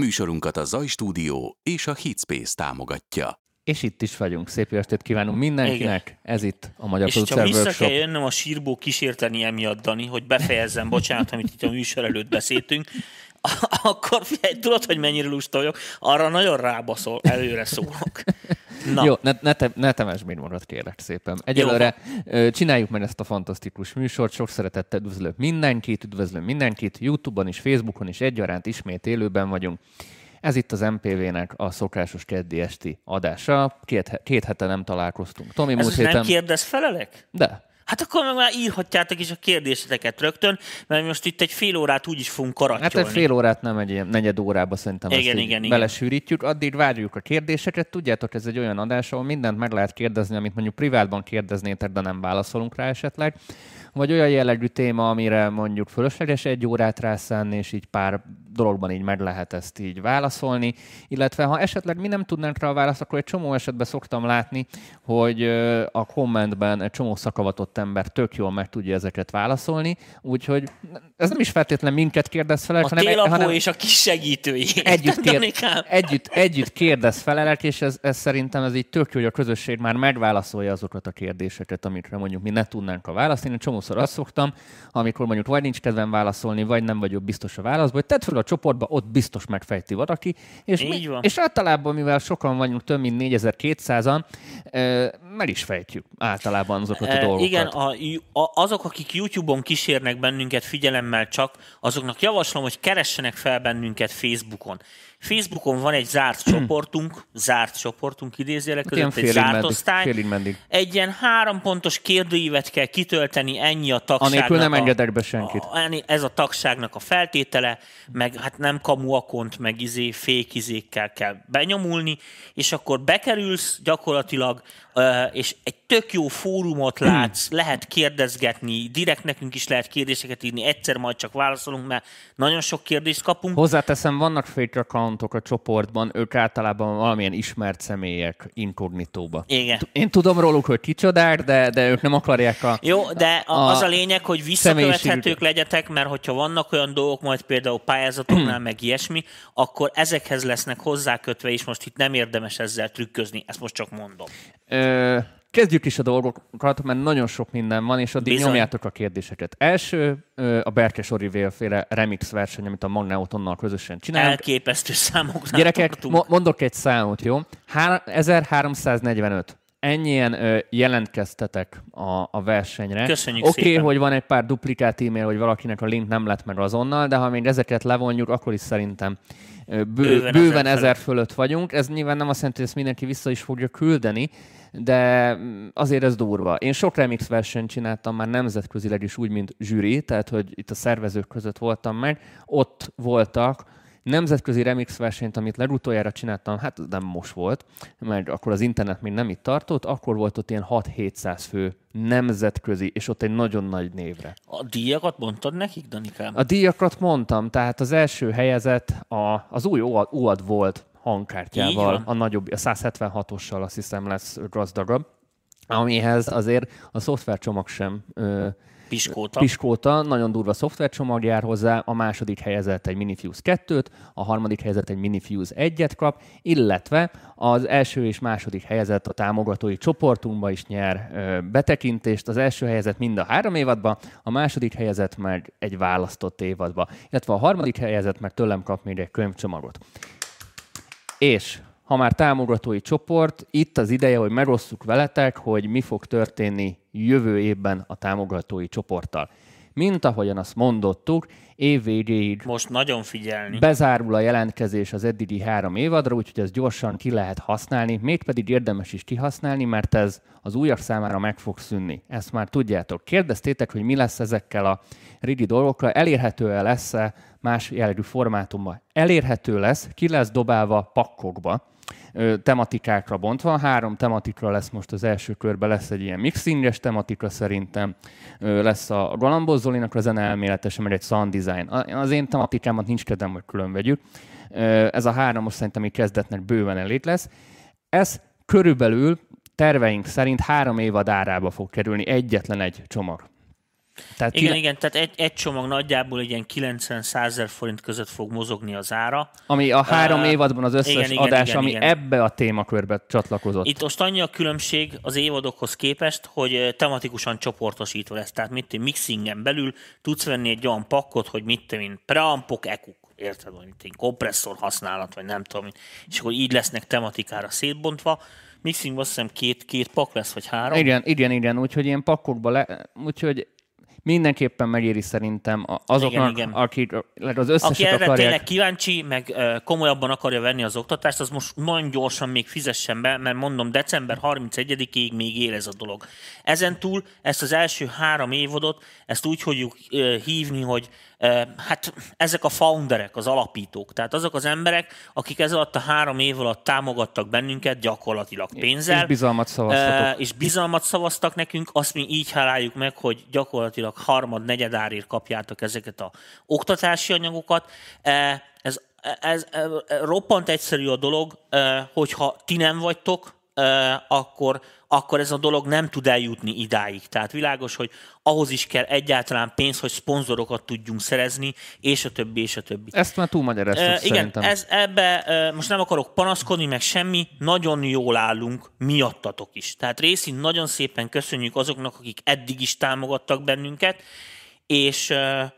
Műsorunkat a Zaj Stúdió és a Hitspace támogatja. És itt is vagyunk. Szép estét kívánunk mindenkinek. Igen. Ez itt a Magyar És ha vissza Workshop. kell jönnöm a sírból kísérteni emiatt, Dani, hogy befejezzem, bocsánat, amit itt a műsor előtt beszéltünk, akkor figyelj, tudod, hogy mennyire lusta vagyok, arra nagyon rábaszol, előre szólok. Na. Jó, ne, ne, te, ne temesd még magad, kérlek szépen. Egyelőre Jó. csináljuk meg ezt a fantasztikus műsort. Sok szeretettel üdvözlök mindenkit, üdvözlök mindenkit. Youtube-on és Facebookon is egyaránt ismét élőben vagyunk. Ez itt az MPV-nek a szokásos keddi esti adása. Két, két hete nem találkoztunk. Tomi, Ez múlt héten... nem kérdez felelek? De. Hát akkor meg már írhatjátok is a kérdéseteket rögtön, mert most itt egy fél órát úgy is fogunk karattyolni. Hát egy fél órát nem egy negyed órába szerintem igen, ezt igen, igen. belesűrítjük. Addig várjuk a kérdéseket. Tudjátok, ez egy olyan adás, ahol mindent meg lehet kérdezni, amit mondjuk privátban kérdeznétek, de nem válaszolunk rá esetleg vagy olyan jellegű téma, amire mondjuk fölösleges egy órát rászánni, és így pár dologban így meg lehet ezt így válaszolni, illetve ha esetleg mi nem tudnánk rá a választ, akkor egy csomó esetben szoktam látni, hogy a kommentben egy csomó szakavatott ember tök jól meg tudja ezeket válaszolni, úgyhogy ez nem is feltétlenül minket kérdez fel, a hanem, hanem és a kis segítői. Együtt, kér, együtt, együtt kérdez felelek, és ez, ez szerintem ez így tök jó, hogy a közösség már megválaszolja azokat a kérdéseket, amikre mondjuk mi ne tudnánk a választ. Én csomószor azt szoktam, amikor mondjuk vagy nincs kedvem válaszolni, vagy nem vagyok biztos a válaszból, hogy tedd fel a csoportba, ott biztos megfejti valaki. És, mi, és általában, mivel sokan vagyunk, több mint 4200-an, meg is fejtjük általában azokat a dolgokat. Igen, a, a, azok, akik YouTube-on kísérnek bennünket figyelemmel csak, azoknak javaslom, hogy keressenek fel bennünket Facebookon. Facebookon van egy zárt csoportunk, zárt csoportunk idézőjelek között, egy zárt meddig, osztály. Meddig. Egy ilyen három pontos kérdőívet kell kitölteni, ennyi a tagságnak. Anélkül nem engedek be senkit. A, ez a tagságnak a feltétele, meg hát nem kamu akont, meg izé, fékizékkel kell benyomulni, és akkor bekerülsz gyakorlatilag és egy tök jó fórumot látsz, lehet kérdezgetni, direkt nekünk is lehet kérdéseket írni, egyszer majd csak válaszolunk, mert nagyon sok kérdést kapunk. Hozzáteszem, vannak fake accountok a csoportban, ők általában valamilyen ismert személyek inkognitóba. Igen. Én tudom róluk, hogy kicsodák, de, de ők nem akarják a Jó, de a, az a lényeg, hogy visszakövethetők legyetek, mert hogyha vannak olyan dolgok, majd például pályázatoknál, meg ilyesmi, akkor ezekhez lesznek hozzákötve, és most itt nem érdemes ezzel trükközni, ezt most csak mondom. Ö, kezdjük is a dolgokat, mert nagyon sok minden van, és addig Bizony. nyomjátok a kérdéseket. Első, a Berkes Orivél féle remix verseny, amit a Magneutonnal közösen csinálunk. Elképesztő számok. Gyerekek, mo- mondok egy számot, jó? Há- 1345 ennyien ö, jelentkeztetek a, a versenyre. Köszönjük Oké, okay, hogy van egy pár duplikát e-mail, hogy valakinek a link nem lett meg azonnal, de ha még ezeket levonjuk, akkor is szerintem bő, bőven, bőven ezer, ezer fölött vagyunk. Ez nyilván nem azt jelenti, hogy ezt mindenki vissza is fogja küldeni, de azért ez durva. Én sok remix versenyt csináltam már nemzetközileg is úgy, mint zsűri, tehát hogy itt a szervezők között voltam meg. Ott voltak nemzetközi remix versenyt, amit legutoljára csináltam, hát nem most volt, mert akkor az internet még nem itt tartott, akkor volt ott ilyen 6-700 fő nemzetközi, és ott egy nagyon nagy névre. A díjakat mondtad nekik, Danikám? A díjakat mondtam, tehát az első helyezett a, az új UAD volt hangkártyával, a nagyobb, a 176-ossal azt hiszem lesz gazdagabb, amihez azért a szoftvercsomag sem ö, Piskóta. Piskóta, nagyon durva szoftvercsomag jár hozzá, a második helyezett egy Minifuse 2-t, a harmadik helyezett egy Minifuse 1-et kap, illetve az első és második helyezett a támogatói csoportunkba is nyer ö, betekintést, az első helyezett mind a három évadba, a második helyezett meg egy választott évadba, illetve a harmadik helyezett meg tőlem kap még egy könyvcsomagot. És ha már támogatói csoport, itt az ideje, hogy megosszuk veletek, hogy mi fog történni jövő évben a támogatói csoporttal. Mint ahogyan azt mondottuk, év végéig most nagyon figyelni. Bezárul a jelentkezés az eddigi három évadra, úgyhogy ez gyorsan ki lehet használni, mégpedig érdemes is kihasználni, mert ez az újak számára meg fog szűnni. Ezt már tudjátok. Kérdeztétek, hogy mi lesz ezekkel a régi dolgokkal, elérhető-e lesz-e más jellegű formátumban. Elérhető lesz, ki lesz dobálva pakkokba, tematikákra bontva. Három tematika lesz most az első körben, lesz egy ilyen mixinges tematika szerintem, lesz a Galambos Zolinak a zene elméletesen, meg egy sound design. Az én tematikámat nincs kedvem, hogy külön vegyük. Ez a három most szerintem így kezdetnek bőven elég lesz. Ez körülbelül terveink szerint három évad árába fog kerülni egyetlen egy csomag. Tehát igen, tine... igen, tehát egy, egy csomag nagyjából egy ilyen 90-100 forint között fog mozogni az ára. Ami a három uh, évadban az összes igen, adás, igen, ami igen. ebbe a témakörbe csatlakozott. Itt most annyi a különbség az évadokhoz képest, hogy tematikusan csoportosítva lesz. Tehát mit mixingen belül tudsz venni egy olyan pakkot, hogy mit mint preampok, ekuk érted, hogy mint kompresszor használat, vagy nem tudom, és akkor így lesznek tematikára szétbontva. Mixing azt hiszem két, két pak lesz, vagy három. Igen, igen, igen, úgyhogy ilyen pakkokba le, úgyhogy mindenképpen megéri szerintem azoknak, igen, igen. akik az összeset Aki erre akarják... tényleg kíváncsi, meg komolyabban akarja venni az oktatást, az most nagyon gyorsan még fizessen be, mert mondom, december 31-ig még él ez a dolog. Ezen túl ezt az első három évadot, ezt úgy fogjuk hívni, hogy hát ezek a founderek, az alapítók, tehát azok az emberek, akik ez alatt a három év alatt támogattak bennünket gyakorlatilag pénzzel. És bizalmat szavaztak. És bizalmat szavaztak nekünk, azt mi így háláljuk meg, hogy gyakorlatilag harmad, negyedárért kapjátok ezeket a oktatási anyagokat. Ez, ez, ez roppant egyszerű a dolog, hogyha ti nem vagytok, akkor, akkor ez a dolog nem tud eljutni idáig. Tehát világos, hogy ahhoz is kell egyáltalán pénz, hogy szponzorokat tudjunk szerezni, és a többi, és a többi. Ezt már túl magyaráztuk uh, Igen, ez, ebbe most nem akarok panaszkodni, meg semmi, nagyon jól állunk miattatok is. Tehát részint nagyon szépen köszönjük azoknak, akik eddig is támogattak bennünket, és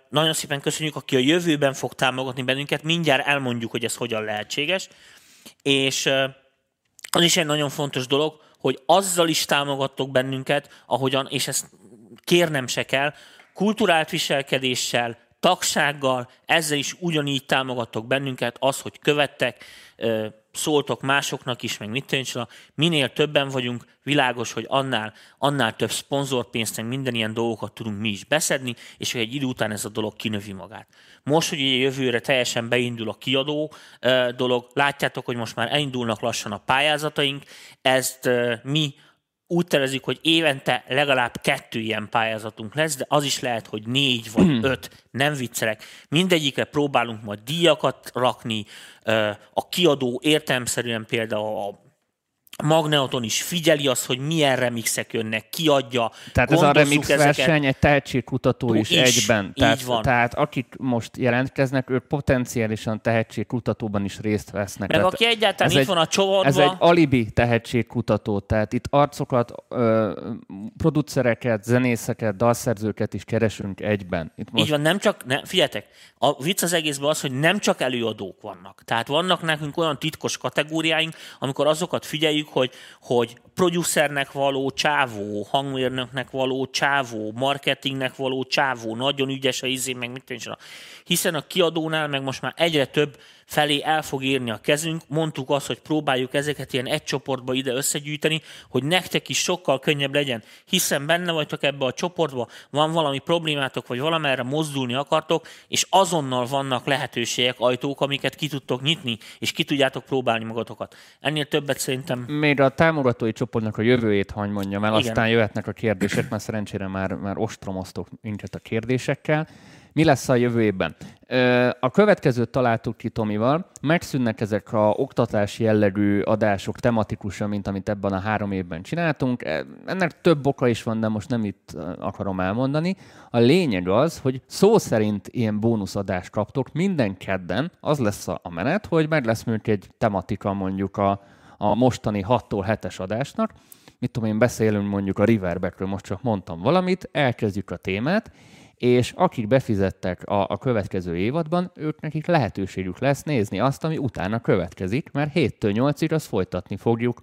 nagyon szépen köszönjük, aki a jövőben fog támogatni bennünket, mindjárt elmondjuk, hogy ez hogyan lehetséges, és az is egy nagyon fontos dolog, hogy azzal is támogattok bennünket, ahogyan, és ezt kérnem se kell, kulturált viselkedéssel, tagsággal, ezzel is ugyanígy támogattok bennünket, az, hogy követtek, szóltok másoknak is, meg mit tűncsen, minél többen vagyunk, világos, hogy annál, annál több szponzorpénzt, meg minden ilyen dolgokat tudunk mi is beszedni, és hogy egy idő után ez a dolog kinövi magát. Most, hogy ugye jövőre teljesen beindul a kiadó dolog, látjátok, hogy most már elindulnak lassan a pályázataink, ezt mi úgy tervezzük, hogy évente legalább kettő ilyen pályázatunk lesz, de az is lehet, hogy négy vagy hmm. öt, nem viccelek. Mindegyikre próbálunk majd díjakat rakni, a kiadó értelmszerűen például a Magneoton is figyeli azt, hogy milyen remixek jönnek, kiadja. Tehát ez a remix ezeket. verseny egy tehetségkutató is, is egyben. Tehát, van. tehát akik most jelentkeznek, ők potenciálisan tehetségkutatóban is részt vesznek. Meg tehát aki egyáltalán itt egy, van a csoportban. Ez egy alibi tehetségkutató, tehát itt arcokat, ö, producereket, zenészeket, dalszerzőket is keresünk egyben. Itt most... Így van, nem csak, ne, figyeljetek, a vicc az egészben az, hogy nem csak előadók vannak. Tehát vannak nekünk olyan titkos kategóriáink, amikor azokat figyeljük, hogy, hogy producernek való csávó, hangmérnöknek való csávó, marketingnek való csávó, nagyon ügyes a izé, meg mit tűncsen. Hiszen a kiadónál meg most már egyre több felé el fog írni a kezünk. Mondtuk azt, hogy próbáljuk ezeket ilyen egy csoportba ide összegyűjteni, hogy nektek is sokkal könnyebb legyen, hiszen benne vagytok ebbe a csoportba, van valami problémátok, vagy valamerre mozdulni akartok, és azonnal vannak lehetőségek, ajtók, amiket ki tudtok nyitni, és ki tudjátok próbálni magatokat. Ennél többet szerintem... Még a támogatói csoportnak a jövőjét hagy mondjam el, Igen. aztán jöhetnek a kérdések, mert szerencsére már, már ostromoztok minket a kérdésekkel. Mi lesz a jövő évben? A következőt találtuk ki Tomival. Megszűnnek ezek a oktatási jellegű adások tematikusan, mint amit ebben a három évben csináltunk. E, ennek több oka is van, de most nem itt akarom elmondani. A lényeg az, hogy szó szerint ilyen bónuszadást kaptok minden kedden. Az lesz a menet, hogy meg lesz mondjuk egy tematika mondjuk a, a mostani 6-tól 7-es adásnak. Mit tudom én, beszélünk mondjuk a Riverbackről, most csak mondtam valamit, elkezdjük a témát, és akik befizettek a, a következő évadban, ők nekik lehetőségük lesz nézni azt, ami utána következik, mert 7-től 8-ig azt folytatni fogjuk.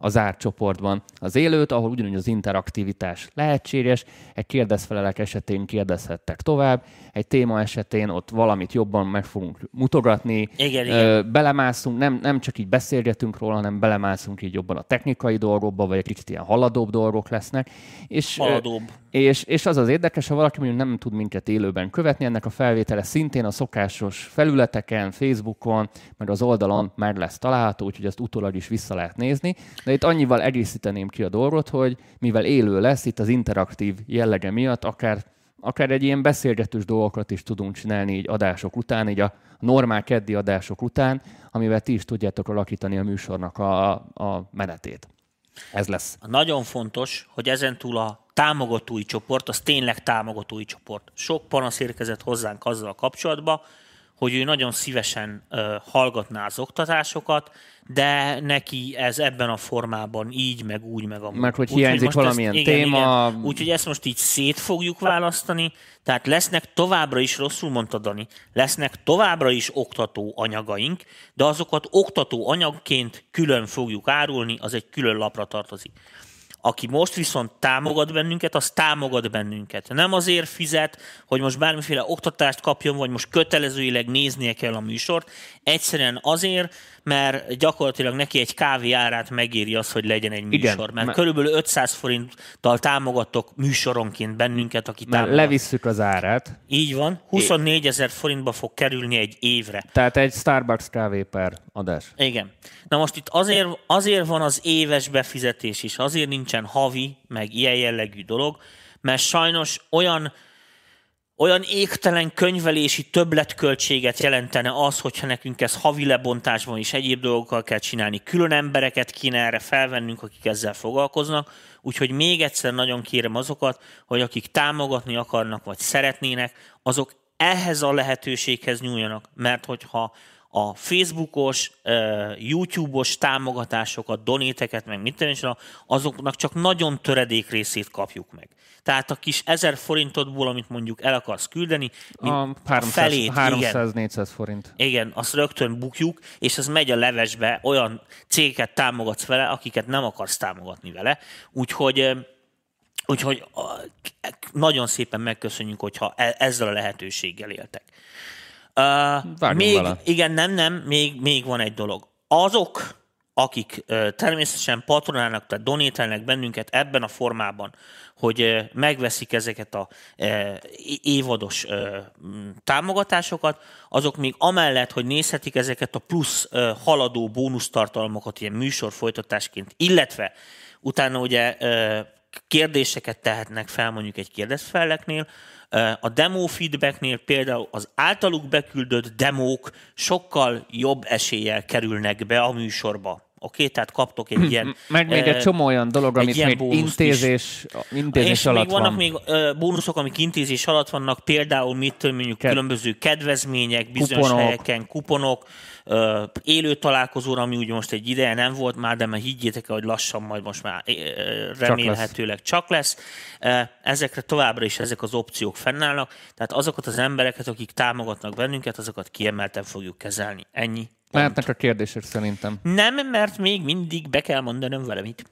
A zárt csoportban az élőt, ahol ugyanúgy az interaktivitás lehetséges, egy kérdezfelelek esetén kérdezhettek tovább, egy téma esetén ott valamit jobban meg fogunk mutogatni, igen, igen. belemászunk, nem, nem csak így beszélgetünk róla, hanem belemászunk így jobban a technikai dolgokba, vagy egy kicsit ilyen haladóbb dolgok lesznek. És, haladóbb. És, és az az érdekes, ha valaki mondjuk nem tud minket élőben követni, ennek a felvétele szintén a szokásos felületeken, Facebookon, meg az oldalon már lesz található, úgyhogy azt utólag is vissza lehet nézni. De itt annyival egészíteném ki a dolgot, hogy mivel élő lesz, itt az interaktív jellege miatt akár, akár egy ilyen beszélgetős dolgokat is tudunk csinálni így adások után, így a normál keddi adások után, amivel ti is tudjátok alakítani a műsornak a, a menetét. Ez lesz. Nagyon fontos, hogy ezentúl a támogatói csoport, az tényleg támogatói csoport. Sok panasz érkezett hozzánk azzal kapcsolatban, hogy ő nagyon szívesen ö, hallgatná az oktatásokat, de neki ez ebben a formában így, meg úgy, meg a Mert hogy hiányzik valamilyen ezt, téma. Igen, úgyhogy ezt most így szét fogjuk választani, tehát lesznek továbbra is, rosszul mondta Dani, lesznek továbbra is oktató anyagaink, de azokat oktató anyagként külön fogjuk árulni, az egy külön lapra tartozik. Aki most viszont támogat bennünket, az támogat bennünket. Nem azért fizet, hogy most bármiféle oktatást kapjon, vagy most kötelezőileg néznie kell a műsort, egyszerűen azért, mert gyakorlatilag neki egy kávé árát megéri az, hogy legyen egy műsor. Igen, mert, mert körülbelül 500 forinttal támogatok műsoronként bennünket, aki támogat. levisszük az árát. Így van. 24 ezer forintba fog kerülni egy évre. Tehát egy Starbucks kávé per adás. Igen. Na most itt azért, azért van az éves befizetés is, azért nincsen havi, meg ilyen jellegű dolog, mert sajnos olyan olyan égtelen könyvelési többletköltséget jelentene az, hogyha nekünk ez havi lebontásban is egyéb dolgokkal kell csinálni. Külön embereket kéne erre felvennünk, akik ezzel foglalkoznak. Úgyhogy még egyszer nagyon kérem azokat, hogy akik támogatni akarnak, vagy szeretnének, azok ehhez a lehetőséghez nyúljanak. Mert hogyha a Facebookos, YouTube-os támogatásokat, donéteket, meg mit tudom, azoknak csak nagyon töredék részét kapjuk meg. Tehát a kis 1000 forintodból, amit mondjuk el akarsz küldeni, a 300, felét, 300-400 forint. Igen, azt rögtön bukjuk, és ez megy a levesbe, olyan cégeket támogatsz vele, akiket nem akarsz támogatni vele. Úgyhogy Úgyhogy nagyon szépen megköszönjük, hogyha e-, ezzel a lehetőséggel éltek. Uh, még, vele. igen, nem, nem, még, még van egy dolog. Azok, akik uh, természetesen patronálnak, tehát donételnek bennünket ebben a formában, hogy uh, megveszik ezeket a uh, évados támogatásokat, azok még amellett, hogy nézhetik ezeket a plusz haladó bónusztartalmakat ilyen műsor folytatásként, illetve utána ugye kérdéseket tehetnek fel mondjuk egy kérdezfelleknél, a demo feedbacknél például az általuk beküldött demók sokkal jobb eséllyel kerülnek be a műsorba. Oké, okay? tehát kaptok egy ilyen... Meg még egy csomó olyan dolog, amit még intézés, intézés és alatt még vannak van. még bónuszok, amik intézés alatt vannak, például mit mondjuk különböző kedvezmények, bizonyos kuponok. helyeken, kuponok, élő találkozóra, ami ugye most egy ideje nem volt már, de már higgyétek el, hogy lassan majd most már remélhetőleg csak lesz. Csak lesz. Ezekre továbbra is ezek az opciók fennállnak, tehát azokat az embereket, akik támogatnak bennünket, azokat kiemelten fogjuk kezelni. Ennyi. Lehetnek a kérdések szerintem. Nem, mert még mindig be kell mondanom valamit.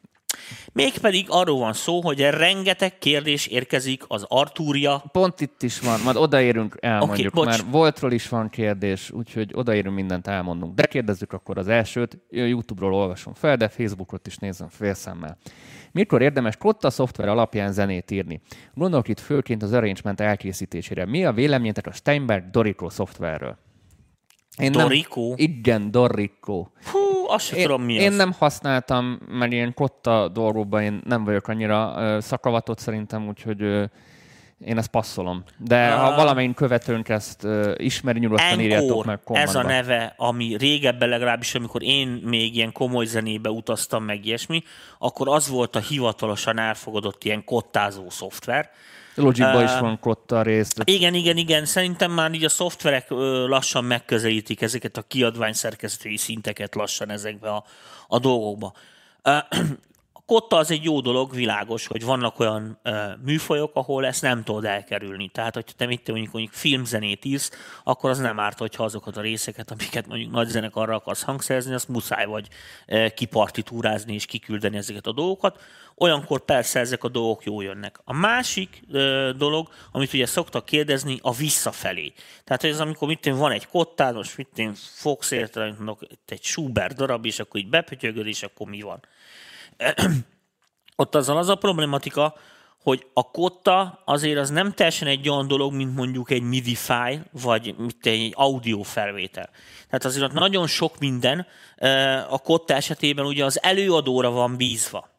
Mégpedig arról van szó, hogy rengeteg kérdés érkezik az Artúria. Pont itt is van, majd odaérünk, elmondjuk, okay, mert Voltról is van kérdés, úgyhogy odaérünk mindent elmondunk. De kérdezzük akkor az elsőt, YouTube-ról olvasom fel, de Facebookot is nézem félszemmel. Mikor érdemes Kotta szoftver alapján zenét írni? Gondolok itt főként az arrangement elkészítésére. Mi a véleményetek a Steinberg Dorico szoftverről? Én Dorico? Nem, igen, Dorico. Hú, azt sem tudom mi Én az. nem használtam, mert ilyen kotta dolgokban én nem vagyok annyira uh, szakavatott szerintem, úgyhogy uh, én ezt passzolom. De uh, ha valamelyik követőnk ezt uh, ismeri, nyugodtan Encore, írjátok meg kommentba. ez a neve, ami régebben legalábbis, amikor én még ilyen komoly zenébe utaztam meg ilyesmi, akkor az volt a hivatalosan elfogadott ilyen kottázó szoftver, Logicban uh, is van kotta részt. Igen, igen, igen. Szerintem már így a szoftverek lassan megközelítik ezeket a kiadvány szerkesztői szinteket lassan ezekbe a, a dolgokba. Uh, kotta az egy jó dolog, világos, hogy vannak olyan uh, műfajok, ahol ezt nem tudod elkerülni. Tehát, hogyha te mit te mondjuk, mondjuk filmzenét írsz, akkor az nem árt, hogyha azokat a részeket, amiket mondjuk nagy zenekarra akarsz hangszerzni, azt muszáj vagy uh, kipartitúrázni és kiküldeni ezeket a dolgokat. Olyankor persze ezek a dolgok jó jönnek. A másik uh, dolog, amit ugye szoktak kérdezni, a visszafelé. Tehát, hogy ez amikor mit van egy kottád, most mit én fogsz mondok, egy Schubert darab, és akkor így bepötyögöd, és akkor mi van ott azzal az a problematika, hogy a kotta azért az nem teljesen egy olyan dolog, mint mondjuk egy MIDI file, vagy mit egy audio felvétel. Tehát azért ott nagyon sok minden a kotta esetében ugye az előadóra van bízva.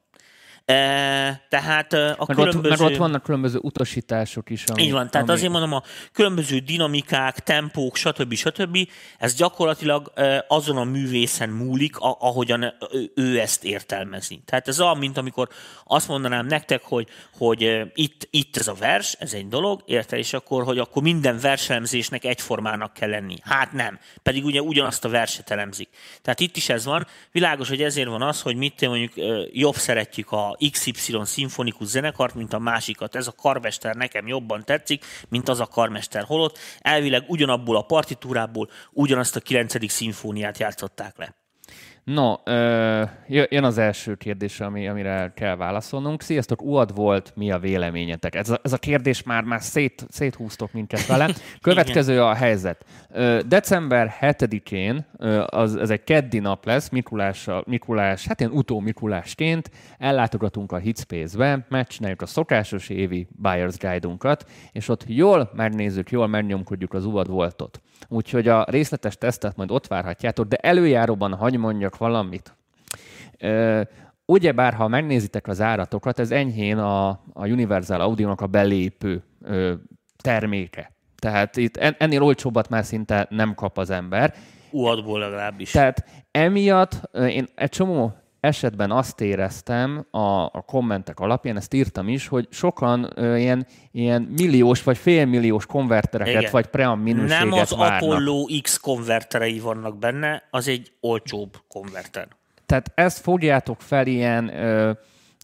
E, tehát a meg különböző... Ott, meg ott vannak különböző utasítások is. Ami, Így van, tehát ami... azért mondom, a különböző dinamikák, tempók, stb. stb. Ez gyakorlatilag azon a művészen múlik, ahogyan ő ezt értelmezi. Tehát ez olyan, mint amikor azt mondanám nektek, hogy, hogy itt, itt ez a vers, ez egy dolog, érte, és akkor, hogy akkor minden verselemzésnek egyformának kell lenni. Hát nem, pedig ugye ugyanazt a verset elemzik. Tehát itt is ez van. Világos, hogy ezért van az, hogy mit mondjuk jobb szeretjük a XY szimfonikus zenekart, mint a másikat. Ez a karmester nekem jobban tetszik, mint az a karmester holott. Elvileg ugyanabból a partitúrából ugyanazt a 9. szimfóniát játszották le. No, jön az első kérdés, ami, amire kell válaszolnunk. Sziasztok, UAD volt, mi a véleményetek? Ez a, ez a kérdés már, már szét, széthúztok minket vele. Következő a helyzet. December 7-én, ö, az, ez egy keddi nap lesz, Mikulás, Mikulás hát ilyen utó Mikulásként, ellátogatunk a Hitspace-be, megcsináljuk a szokásos évi Buyer's Guide-unkat, és ott jól megnézzük, jól megnyomkodjuk az UAD voltot. Úgyhogy a részletes tesztet majd ott várhatjátok, de előjáróban hagy mondjak valamit. Ugyebár, ha megnézitek az áratokat, ez enyhén a, a Universal Audio-nak a belépő ö, terméke. Tehát itt ennél olcsóbbat már szinte nem kap az ember. Uadból legalábbis. Tehát emiatt én egy csomó esetben azt éreztem a, a kommentek alapján, ezt írtam is, hogy sokan ö, ilyen, ilyen milliós vagy félmilliós konvertereket Igen. vagy pream minőséget Nem az várnak. Apollo X konverterei vannak benne, az egy olcsóbb konverter. Tehát ezt fogjátok fel ilyen, ö,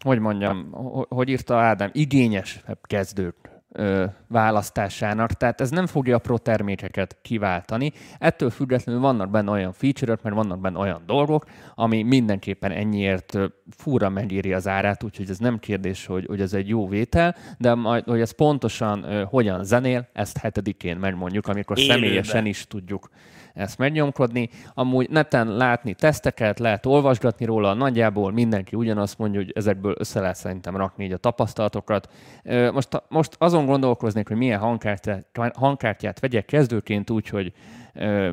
hogy mondjam, hogy írta Ádám, igényes kezdők ö, választásának, tehát ez nem fogja a pro termékeket kiváltani. Ettől függetlenül vannak benne olyan feature mert vannak benne olyan dolgok, ami mindenképpen ennyiért fúra megéri az árát, úgyhogy ez nem kérdés, hogy, hogy ez egy jó vétel, de majd, hogy ez pontosan ö, hogyan zenél, ezt hetedikén megmondjuk, amikor Élőben. személyesen is tudjuk ezt megnyomkodni. Amúgy neten látni teszteket, lehet olvasgatni róla, nagyjából mindenki ugyanazt mondja, hogy ezekből össze lehet szerintem rakni így a tapasztalatokat. Most, most azon gondolkoznék, hogy milyen hangkártyát, hangkártyát vegyek kezdőként úgy, hogy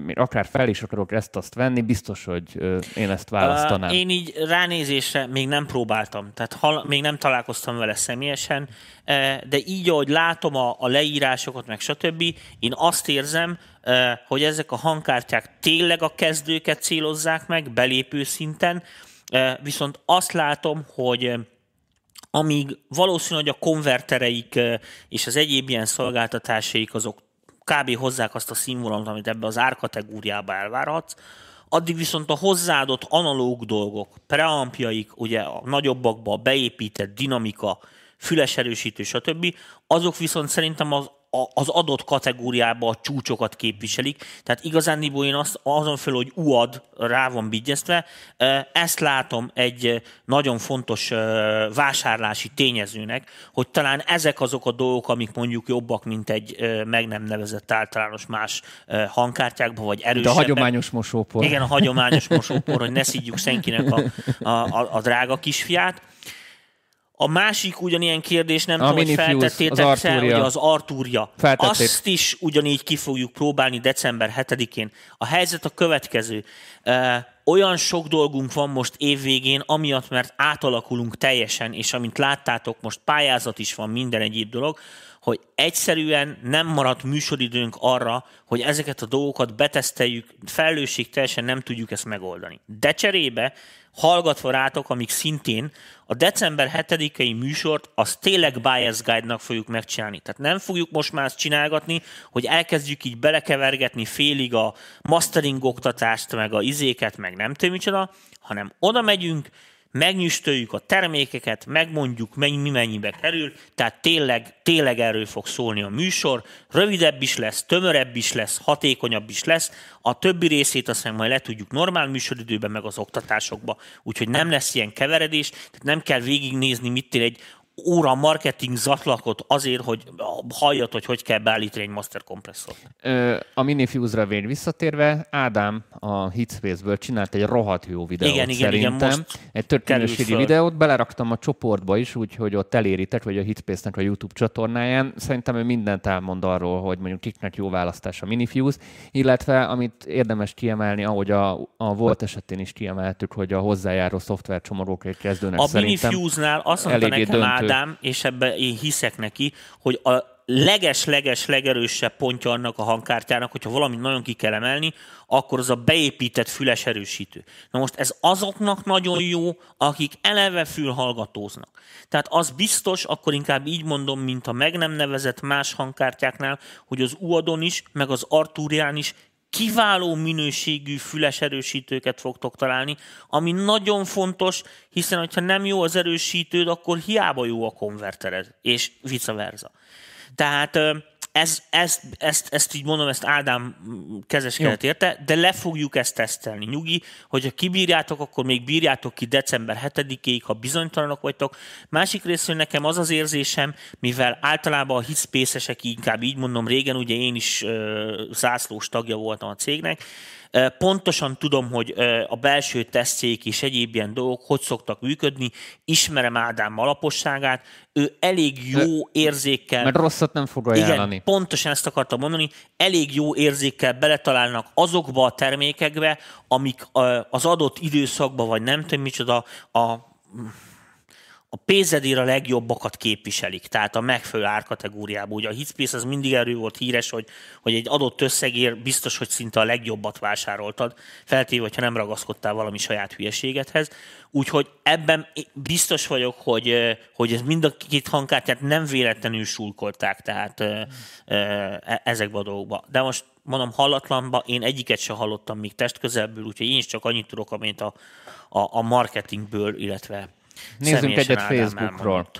még akár fel is akarok ezt-azt venni, biztos, hogy én ezt választanám. Én így ránézésre még nem próbáltam, tehát hal, még nem találkoztam vele személyesen, de így, ahogy látom a, a leírásokat, meg stb., én azt érzem, hogy ezek a hangkártyák tényleg a kezdőket célozzák meg belépő szinten, viszont azt látom, hogy amíg valószínű, hogy a konvertereik és az egyéb ilyen szolgáltatásaik azok kb. hozzák azt a színvonalat, amit ebbe az árkategóriába elvárhatsz, addig viszont a hozzáadott analóg dolgok, preampjaik, ugye a nagyobbakba beépített dinamika, füles erősítő, stb., azok viszont szerintem az az adott kategóriába a csúcsokat képviselik. Tehát igazándiból én azt, azon föl, hogy UAD rá van bigyeztve, ezt látom egy nagyon fontos vásárlási tényezőnek, hogy talán ezek azok a dolgok, amik mondjuk jobbak, mint egy meg nem nevezett általános más hangkártyákban, vagy erősebbek. De a hagyományos mosópor. Igen, a hagyományos mosópor, hogy ne szidjuk senkinek a, a, a, a drága kisfiát. A másik ugyanilyen kérdés, nem a tudom, hogy feltettétek se, hogy az Artúrja. Azt is ugyanígy ki fogjuk próbálni december 7-én. A helyzet a következő. Olyan sok dolgunk van most évvégén, amiatt, mert átalakulunk teljesen, és amint láttátok, most pályázat is van, minden egyéb dolog, hogy egyszerűen nem maradt műsoridőnk arra, hogy ezeket a dolgokat beteszteljük, felelősség teljesen nem tudjuk ezt megoldani. De cserébe hallgatva rátok, amíg szintén a december 7-i műsort az tényleg Bias Guide-nak fogjuk megcsinálni. Tehát nem fogjuk most már ezt csinálgatni, hogy elkezdjük így belekevergetni félig a mastering oktatást, meg a izéket, meg nem tudom micsoda, hanem oda megyünk, megnyüstöljük a termékeket, megmondjuk, mennyi, mi mennyibe kerül, tehát tényleg, tényleg erről fog szólni a műsor, rövidebb is lesz, tömörebb is lesz, hatékonyabb is lesz, a többi részét aztán majd le tudjuk normál műsoridőben, meg az oktatásokba, úgyhogy nem lesz ilyen keveredés, tehát nem kell végignézni, mit egy óra marketing zatlakot azért, hogy halljad, hogy hogy kell beállítani egy master kompresszort. A Minifuse-ra vér visszatérve, Ádám a Hitspace-ből csinált egy rohadt jó videót igen, igen, szerintem. Igen, most egy történelőségi videót, beleraktam a csoportba is, úgyhogy ott eléritek, vagy a Hitspace-nek a YouTube csatornáján. Szerintem ő mindent elmond arról, hogy mondjuk kiknek jó választás a Minifuse, illetve amit érdemes kiemelni, ahogy a, a volt esetén is kiemeltük, hogy a hozzájáró szoftvercsomagok egy kezdőnek a szerintem Minifuse-nál azt mondta nekem döntő. Ádám, és ebbe én hiszek neki, hogy a leges-leges legerősebb pontja annak a hangkártyának, hogyha valamit nagyon ki kell emelni, akkor az a beépített füles erősítő. Na most ez azoknak nagyon jó, akik eleve fülhallgatóznak. Tehát az biztos, akkor inkább így mondom, mint a meg nem nevezett más hangkártyáknál, hogy az Uadon is, meg az Arturián is kiváló minőségű füles erősítőket fogtok találni, ami nagyon fontos, hiszen ha nem jó az erősítőd, akkor hiába jó a konvertered, és vice versa. Tehát ez, ezt, ezt, ezt így mondom, ezt Ádám kezeskedett érte, de le fogjuk ezt tesztelni. Nyugi, hogyha kibírjátok, akkor még bírjátok ki december 7-ig, ha bizonytalanok vagytok. Másik részről nekem az az érzésem, mivel általában a hitspészesek, inkább így mondom, régen ugye én is uh, zászlós tagja voltam a cégnek, Pontosan tudom, hogy a belső tesztjék és egyéb ilyen dolgok hogy szoktak működni, ismerem Ádám alaposságát, ő elég jó érzékkel... Mert rosszat nem fog ajánlani. Igen, pontosan ezt akartam mondani, elég jó érzékkel beletalálnak azokba a termékekbe, amik az adott időszakban, vagy nem tudom micsoda, a a pénzedér a legjobbakat képviselik, tehát a megfelelő árkategóriában. Ugye a Hitspace az mindig erő volt híres, hogy, hogy egy adott összegért biztos, hogy szinte a legjobbat vásároltad, feltéve, hogyha nem ragaszkodtál valami saját hülyeségedhez. Úgyhogy ebben biztos vagyok, hogy, hogy ez mind a két hangkártyát nem véletlenül sulkolták, tehát e, ezekbe a dolgokba. De most mondom, hallatlanba, én egyiket se hallottam még testközelből, úgyhogy én is csak annyit tudok, amint a, a, a marketingből, illetve Nézzünk egyet Facebookról.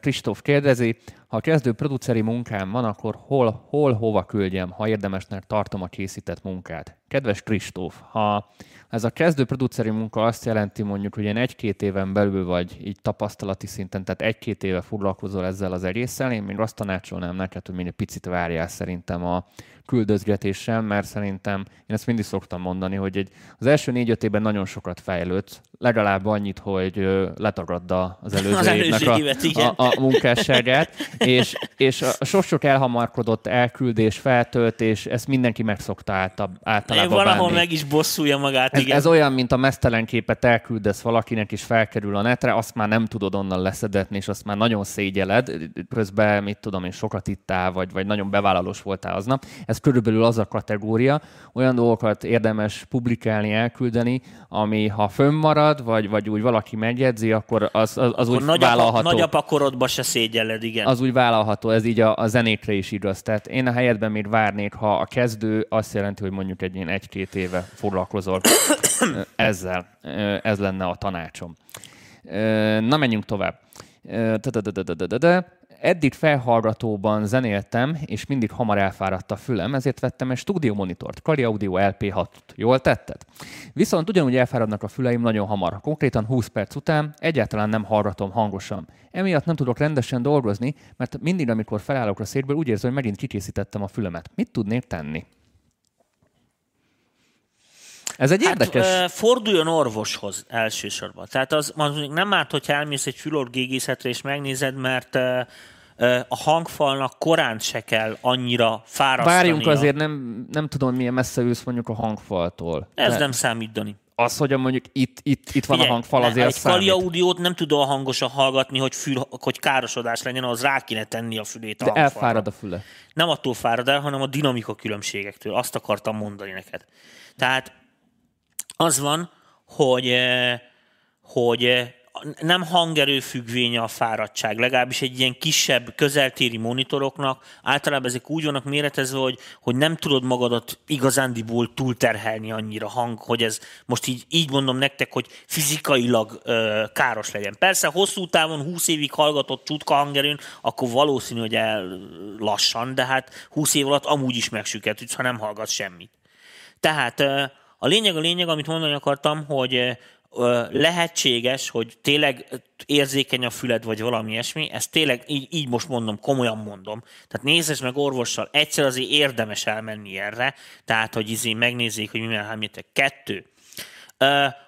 Kristóf kérdezi, ha kezdő produceri munkám van, akkor hol, hol, hova küldjem, ha érdemesnek tartom a készített munkát? Kedves Kristóf, ha ez a kezdő produceri munka azt jelenti mondjuk, hogy ilyen egy-két éven belül vagy így tapasztalati szinten, tehát egy-két éve foglalkozol ezzel az egésszel, én még azt tanácsolnám neked, hogy még egy picit várjál szerintem a küldözgetéssel, mert szerintem én ezt mindig szoktam mondani, hogy egy, az első négy-öt évben nagyon sokat fejlődsz, legalább annyit, hogy letagadda az előző, az évnek a, a, a munkásságát, és, és a sok-sok elhamarkodott elküldés, feltöltés, ezt mindenki megszokta általában Valahol bánni. meg is bosszulja magát, ez, igen. ez olyan, mint a mesztelen képet elküldesz valakinek, és felkerül a netre, azt már nem tudod onnan leszedetni, és azt már nagyon szégyeled, közben, mit tudom én, sokat ittál, vagy, vagy nagyon bevállalós voltál aznap. Ez körülbelül az a kategória. Olyan dolgokat érdemes publikálni, elküldeni, ami ha fönnmarad, vagy, vagy úgy valaki megjegyzi, akkor az, az, az úgy nagyapa, vállalható. Nagyapakorodba se szégyelled, igen. Az úgy vállalható, ez így a, a zenékre is igaz. Tehát én a helyetben még várnék, ha a kezdő azt jelenti, hogy mondjuk egy ilyen egy-két éve foglalkozol ezzel. Ez lenne a tanácsom. Na, menjünk tovább. Eddig felhallgatóban zenéltem, és mindig hamar elfáradt a fülem, ezért vettem egy stúdió monitort, Kali Audio LP6. Jól tetted? Viszont ugyanúgy elfáradnak a füleim nagyon hamar, konkrétan 20 perc után egyáltalán nem hallgatom hangosan. Emiatt nem tudok rendesen dolgozni, mert mindig, amikor felállok a székből, úgy érzem, hogy megint kikészítettem a fülemet. Mit tudnék tenni? Ez egy hát, érdekes... forduljon orvoshoz elsősorban. Tehát az, az nem árt, hogyha elmész egy fülorgégészetre és megnézed, mert a hangfalnak korán se kell annyira fárasztani. Várjunk azért, nem, nem tudom, milyen messze ülsz mondjuk a hangfaltól. Ez De... nem számít, Dani. Az, hogy mondjuk itt, itt, itt van Figyelj, a hangfal, azért Egy kali audiót nem tudom hangosan hallgatni, hogy, fül, hogy károsodás legyen, az rá kéne tenni a fülét a De elfárad a füle. Nem attól fárad el, hanem a dinamika különbségektől. Azt akartam mondani neked. Tehát az van, hogy, eh, hogy eh, nem hangerő függvénye a fáradtság, legalábbis egy ilyen kisebb közeltéri monitoroknak. Általában ezek úgy vannak méretezve, hogy, hogy nem tudod magadat igazándiból túlterhelni annyira hang, hogy ez most így, így mondom nektek, hogy fizikailag ö, káros legyen. Persze hosszú távon 20 évig hallgatott csutka hangerőn, akkor valószínű, hogy el lassan, de hát 20 év alatt amúgy is megsüketődsz, ha nem hallgat semmit. Tehát a lényeg a lényeg, amit mondani akartam, hogy lehetséges, hogy tényleg érzékeny a füled, vagy valami ilyesmi, ezt tényleg így, így most mondom, komolyan mondom. Tehát nézzes meg orvossal, egyszer azért érdemes elmenni erre, tehát hogy izé megnézzék, hogy mi hámítek. Kettő.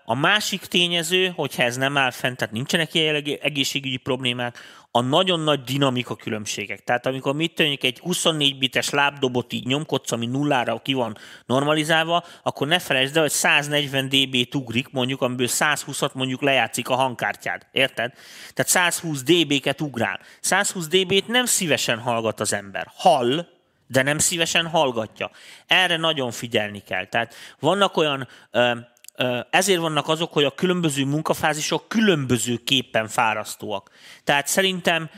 A másik tényező, hogyha ez nem áll fent, tehát nincsenek ilyen egészségügyi problémák, a nagyon nagy dinamika különbségek. Tehát amikor mit tűnik egy 24 bites lábdobot így nyomkodsz, ami nullára ki van normalizálva, akkor ne felejtsd el, hogy 140 dB-t ugrik, mondjuk, amiből 120-at mondjuk lejátszik a hangkártyád. Érted? Tehát 120 dB-ket ugrál. 120 dB-t nem szívesen hallgat az ember. Hall, de nem szívesen hallgatja. Erre nagyon figyelni kell. Tehát vannak olyan ö, ezért vannak azok, hogy a különböző munkafázisok különbözőképpen fárasztóak. Tehát szerintem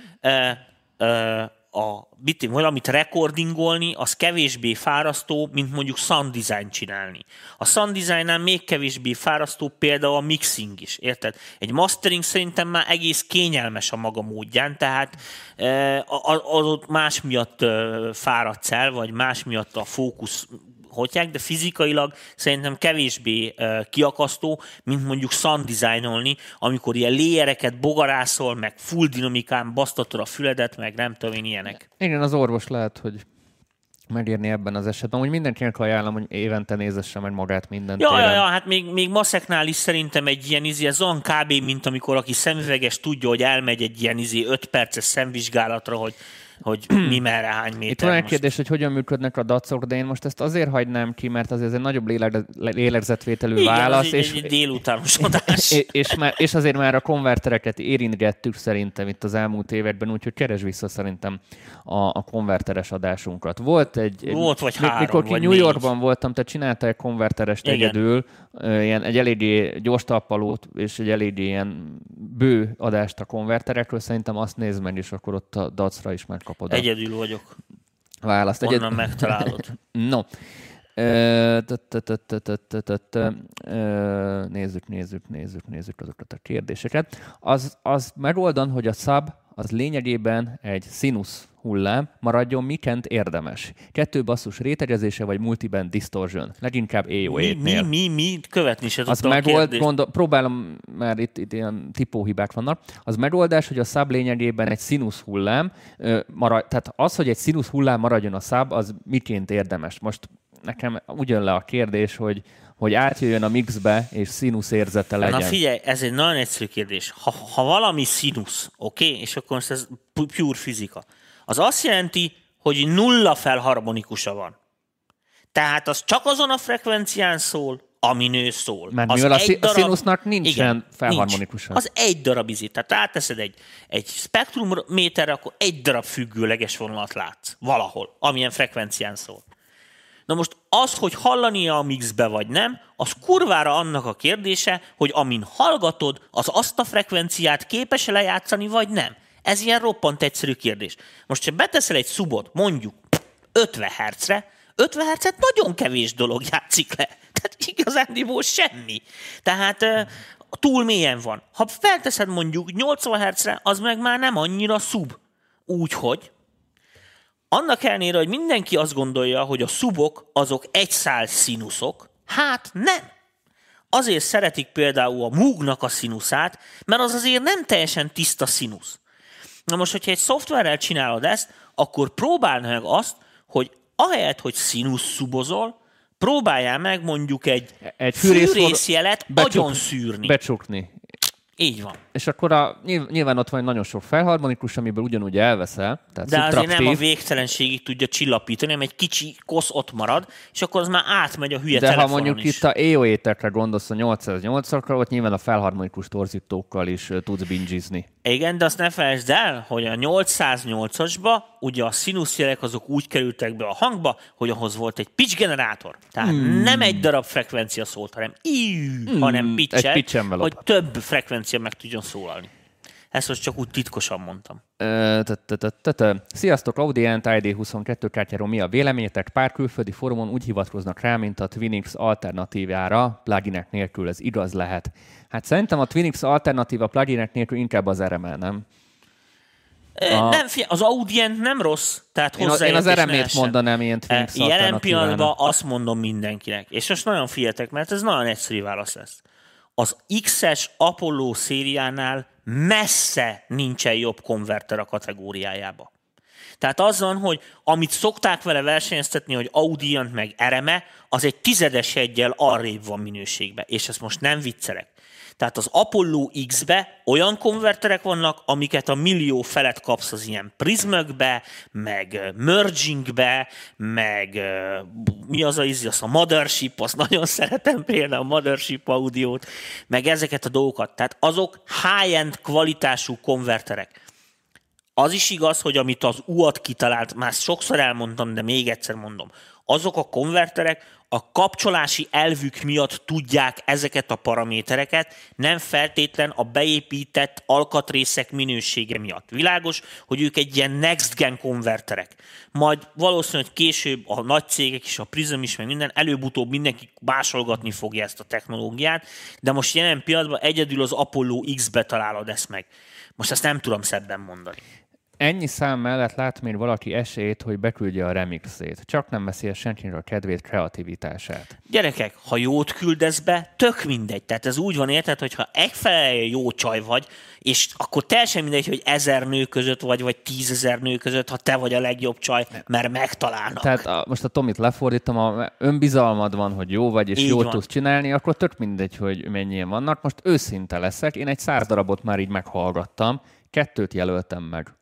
a bitim, valamit recordingolni, az kevésbé fárasztó, mint mondjuk sound design csinálni. A sound designnál még kevésbé fárasztó például a mixing is, érted? Egy mastering szerintem már egész kényelmes a maga módján, tehát az ott más miatt fáradsz el, vagy más miatt a fókusz hotják, de fizikailag szerintem kevésbé kiakasztó, mint mondjuk sound designolni, amikor ilyen léjereket bogarászol, meg full dinamikán basztatod a füledet, meg nem tudom én ilyenek. Igen, az orvos lehet, hogy megírni ebben az esetben. Úgy mindenkinek ajánlom, hogy évente nézesse meg magát minden ja, ja, ja, hát még, még maszeknál is szerintem egy ilyen izé, ez olyan kb. mint amikor aki szemüveges tudja, hogy elmegy egy ilyen izé 5 perces szemvizsgálatra, hogy hogy mi merre, hány méter. Itt van egy kérdés, hogy hogyan működnek a dacok, de én most ezt azért hagynám ki, mert azért ez egy nagyobb lélegzetvételű Igen, válasz. Az és, egy délutánosodás. És, és, már, és azért már a konvertereket érintgettük szerintem itt az elmúlt években, úgyhogy keres vissza szerintem a, a konverteres adásunkat. Volt egy... Volt vagy három, Mikor ki New Yorkban négy. voltam, te csináltál egy konverterest Igen. egyedül, ilyen, egy eléggé gyors talpalót, és egy eléggé ilyen bő adást a konverterekről, szerintem azt nézd meg, és akkor ott a dacra is megkapod. Egyedül vagyok. Választ. Onnan Egyed... megtalálod. no. Nézzük, nézzük, nézzük, nézzük azokat a kérdéseket. Az, az megoldan, hogy a szab az lényegében egy színusz hullám, maradjon mikent érdemes. Kettő basszus rétegezése vagy multiband distortion. Leginkább ao mi, mi, mi, mi, követni se az megold, gondol, próbálom, mert itt, itt ilyen tipóhibák vannak. Az megoldás, hogy a szab lényegében egy színusz hullám, marad, tehát az, hogy egy színusz hullám maradjon a szab, az miként érdemes. Most nekem ugyan le a kérdés, hogy hogy átjöjjön a mixbe, és színusz érzete legyen. Na figyelj, ez egy nagyon egyszerű kérdés. Ha, ha valami színusz, oké, okay? és akkor most ez pure fizika, az azt jelenti, hogy nulla felharmonikusa van. Tehát az csak azon a frekvencián szól, amin ő szól. Mert az mivel a, darab, a színusznak nincsen igen, felharmonikusa. Nincs. Az egy darab izét. Tehát ráteszed egy, egy spektrumméterre, akkor egy darab függőleges vonalat látsz. Valahol, amilyen frekvencián szól. Na most az, hogy hallania a mixbe vagy nem, az kurvára annak a kérdése, hogy amin hallgatod, az azt a frekvenciát képes lejátszani, vagy nem. Ez ilyen roppant egyszerű kérdés. Most, ha beteszel egy szubot, mondjuk 50 Hz-re, 50 Hz nagyon kevés dolog játszik le. Tehát igazándiból semmi. Tehát túl mélyen van. Ha felteszed mondjuk 80 Hz-re, az meg már nem annyira szub. Úgyhogy annak ellenére, hogy mindenki azt gondolja, hogy a szubok azok egyszál színuszok, hát nem. Azért szeretik például a múgnak a színuszát, mert az azért nem teljesen tiszta színusz. Na most, hogyha egy szoftverrel csinálod ezt, akkor próbáld meg azt, hogy ahelyett, hogy színusz szubozol, próbáljál meg mondjuk egy, egy fűrészjelet agyon szűrni. Becsukni. Így van. És akkor a, nyilván ott van nagyon sok felharmonikus, amiből ugyanúgy elveszel. Tehát De azért nem a végtelenségig tudja csillapítani, hanem egy kicsi kosz ott marad, és akkor az már átmegy a hülye De ha mondjuk is. itt a EO-étekre gondolsz a 808-akra, ott nyilván a felharmonikus torzítókkal is tudsz bingizni. Igen, de azt ne felejtsd el, hogy a 808-asba ugye a színuszjelek azok úgy kerültek be a hangba, hogy ahhoz volt egy pitch generátor. Tehát hmm. nem egy darab frekvencia szólt, hanem íű, hmm. hanem pitch hogy több frekvencia meg tudjon szólalni. Ezt most csak úgy titkosan mondtam. Sziasztok, Audient ID22 kártyáról mi a véleményetek? Pár külföldi fórumon úgy hivatkoznak rá, mint a Twinix alternatívára, pluginek nélkül ez igaz lehet. Hát szerintem a Twinix alternatíva pluginek nélkül inkább az RML, nem? A... Nem, az Audient nem rossz, tehát én, hozzá én az RML-t mondanám ilyen Twinix Jelen pillanatban azt mondom mindenkinek, és most nagyon figyeltek, mert ez nagyon egyszerű válasz lesz. Az X-es Apollo szériánál messze nincsen jobb konverter a kategóriájába. Tehát az van, hogy amit szokták vele versenyeztetni, hogy Audiant meg Ereme, az egy tizedes egyel arrébb van minőségbe. És ezt most nem viccelek. Tehát az Apollo X-be olyan konverterek vannak, amiket a millió felett kapsz az ilyen prismökbe, meg mergingbe, meg mi az a izi, az a Mothership, azt nagyon szeretem például a Mothership audiót, meg ezeket a dolgokat. Tehát azok high-end kvalitású konverterek. Az is igaz, hogy amit az UAT kitalált, már sokszor elmondtam, de még egyszer mondom, azok a konverterek a kapcsolási elvük miatt tudják ezeket a paramétereket, nem feltétlen a beépített alkatrészek minősége miatt. Világos, hogy ők egy ilyen next gen konverterek. Majd valószínűleg később a nagy cégek is, a Prism is, meg minden, előbb-utóbb mindenki másolgatni fogja ezt a technológiát, de most jelen pillanatban egyedül az Apollo X-be találod ezt meg. Most ezt nem tudom szebben mondani ennyi szám mellett lát még valaki esélyt, hogy beküldje a remixét. Csak nem veszi a senkinek a kedvét, kreativitását. Gyerekek, ha jót küldesz be, tök mindegy. Tehát ez úgy van érted, hogy ha egyfelelően jó csaj vagy, és akkor teljesen mindegy, hogy ezer nő között vagy, vagy tízezer nő között, ha te vagy a legjobb csaj, mert megtalálnak. Tehát a, most a Tomit lefordítom, a önbizalmad van, hogy jó vagy, és így jót van. tudsz csinálni, akkor tök mindegy, hogy mennyien vannak. Most őszinte leszek, én egy száz darabot már így meghallgattam, kettőt jelöltem meg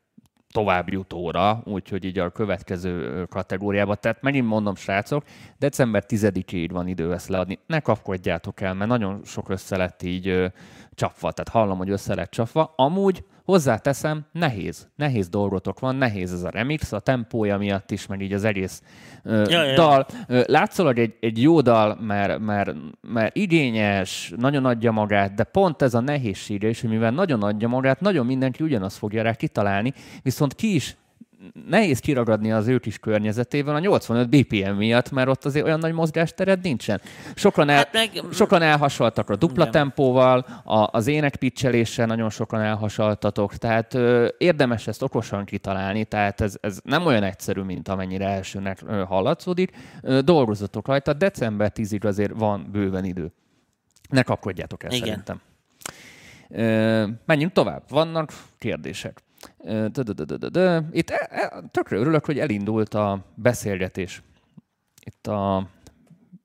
tovább jutóra, úgyhogy így a következő kategóriába. Tehát megint mondom, srácok, december 10-ig van idő ezt leadni. Ne kapkodjátok el, mert nagyon sok össze lett így ö, csapva, tehát hallom, hogy össze lett csapva. Amúgy Hozzáteszem, nehéz. Nehéz dolgotok van, nehéz ez a remix, a tempója miatt is, meg így az egész ö, ja, dal. Ja. Látszólag egy, egy jó dal, mert, mert, mert igényes, nagyon adja magát, de pont ez a nehézsége is, hogy mivel nagyon adja magát, nagyon mindenki ugyanazt fogja rá kitalálni, viszont ki is nehéz kiragadni az ő kis környezetében a 85 BPM miatt, mert ott azért olyan nagy mozgástered nincsen. Sokan, el, hát meg... sokan elhasaltak a dupla Igen. tempóval, a, az énekpicseléssel nagyon sokan elhasaltatok, tehát ö, érdemes ezt okosan kitalálni, tehát ez, ez nem olyan egyszerű, mint amennyire elsőnek ö, hallatszódik. Ö, dolgozatok rajta, december 10-ig azért van bőven idő. Ne kapkodjátok el Igen. szerintem. Ö, menjünk tovább. Vannak kérdések. Itt e, e, tökre örülök, hogy elindult a beszélgetés. Itt a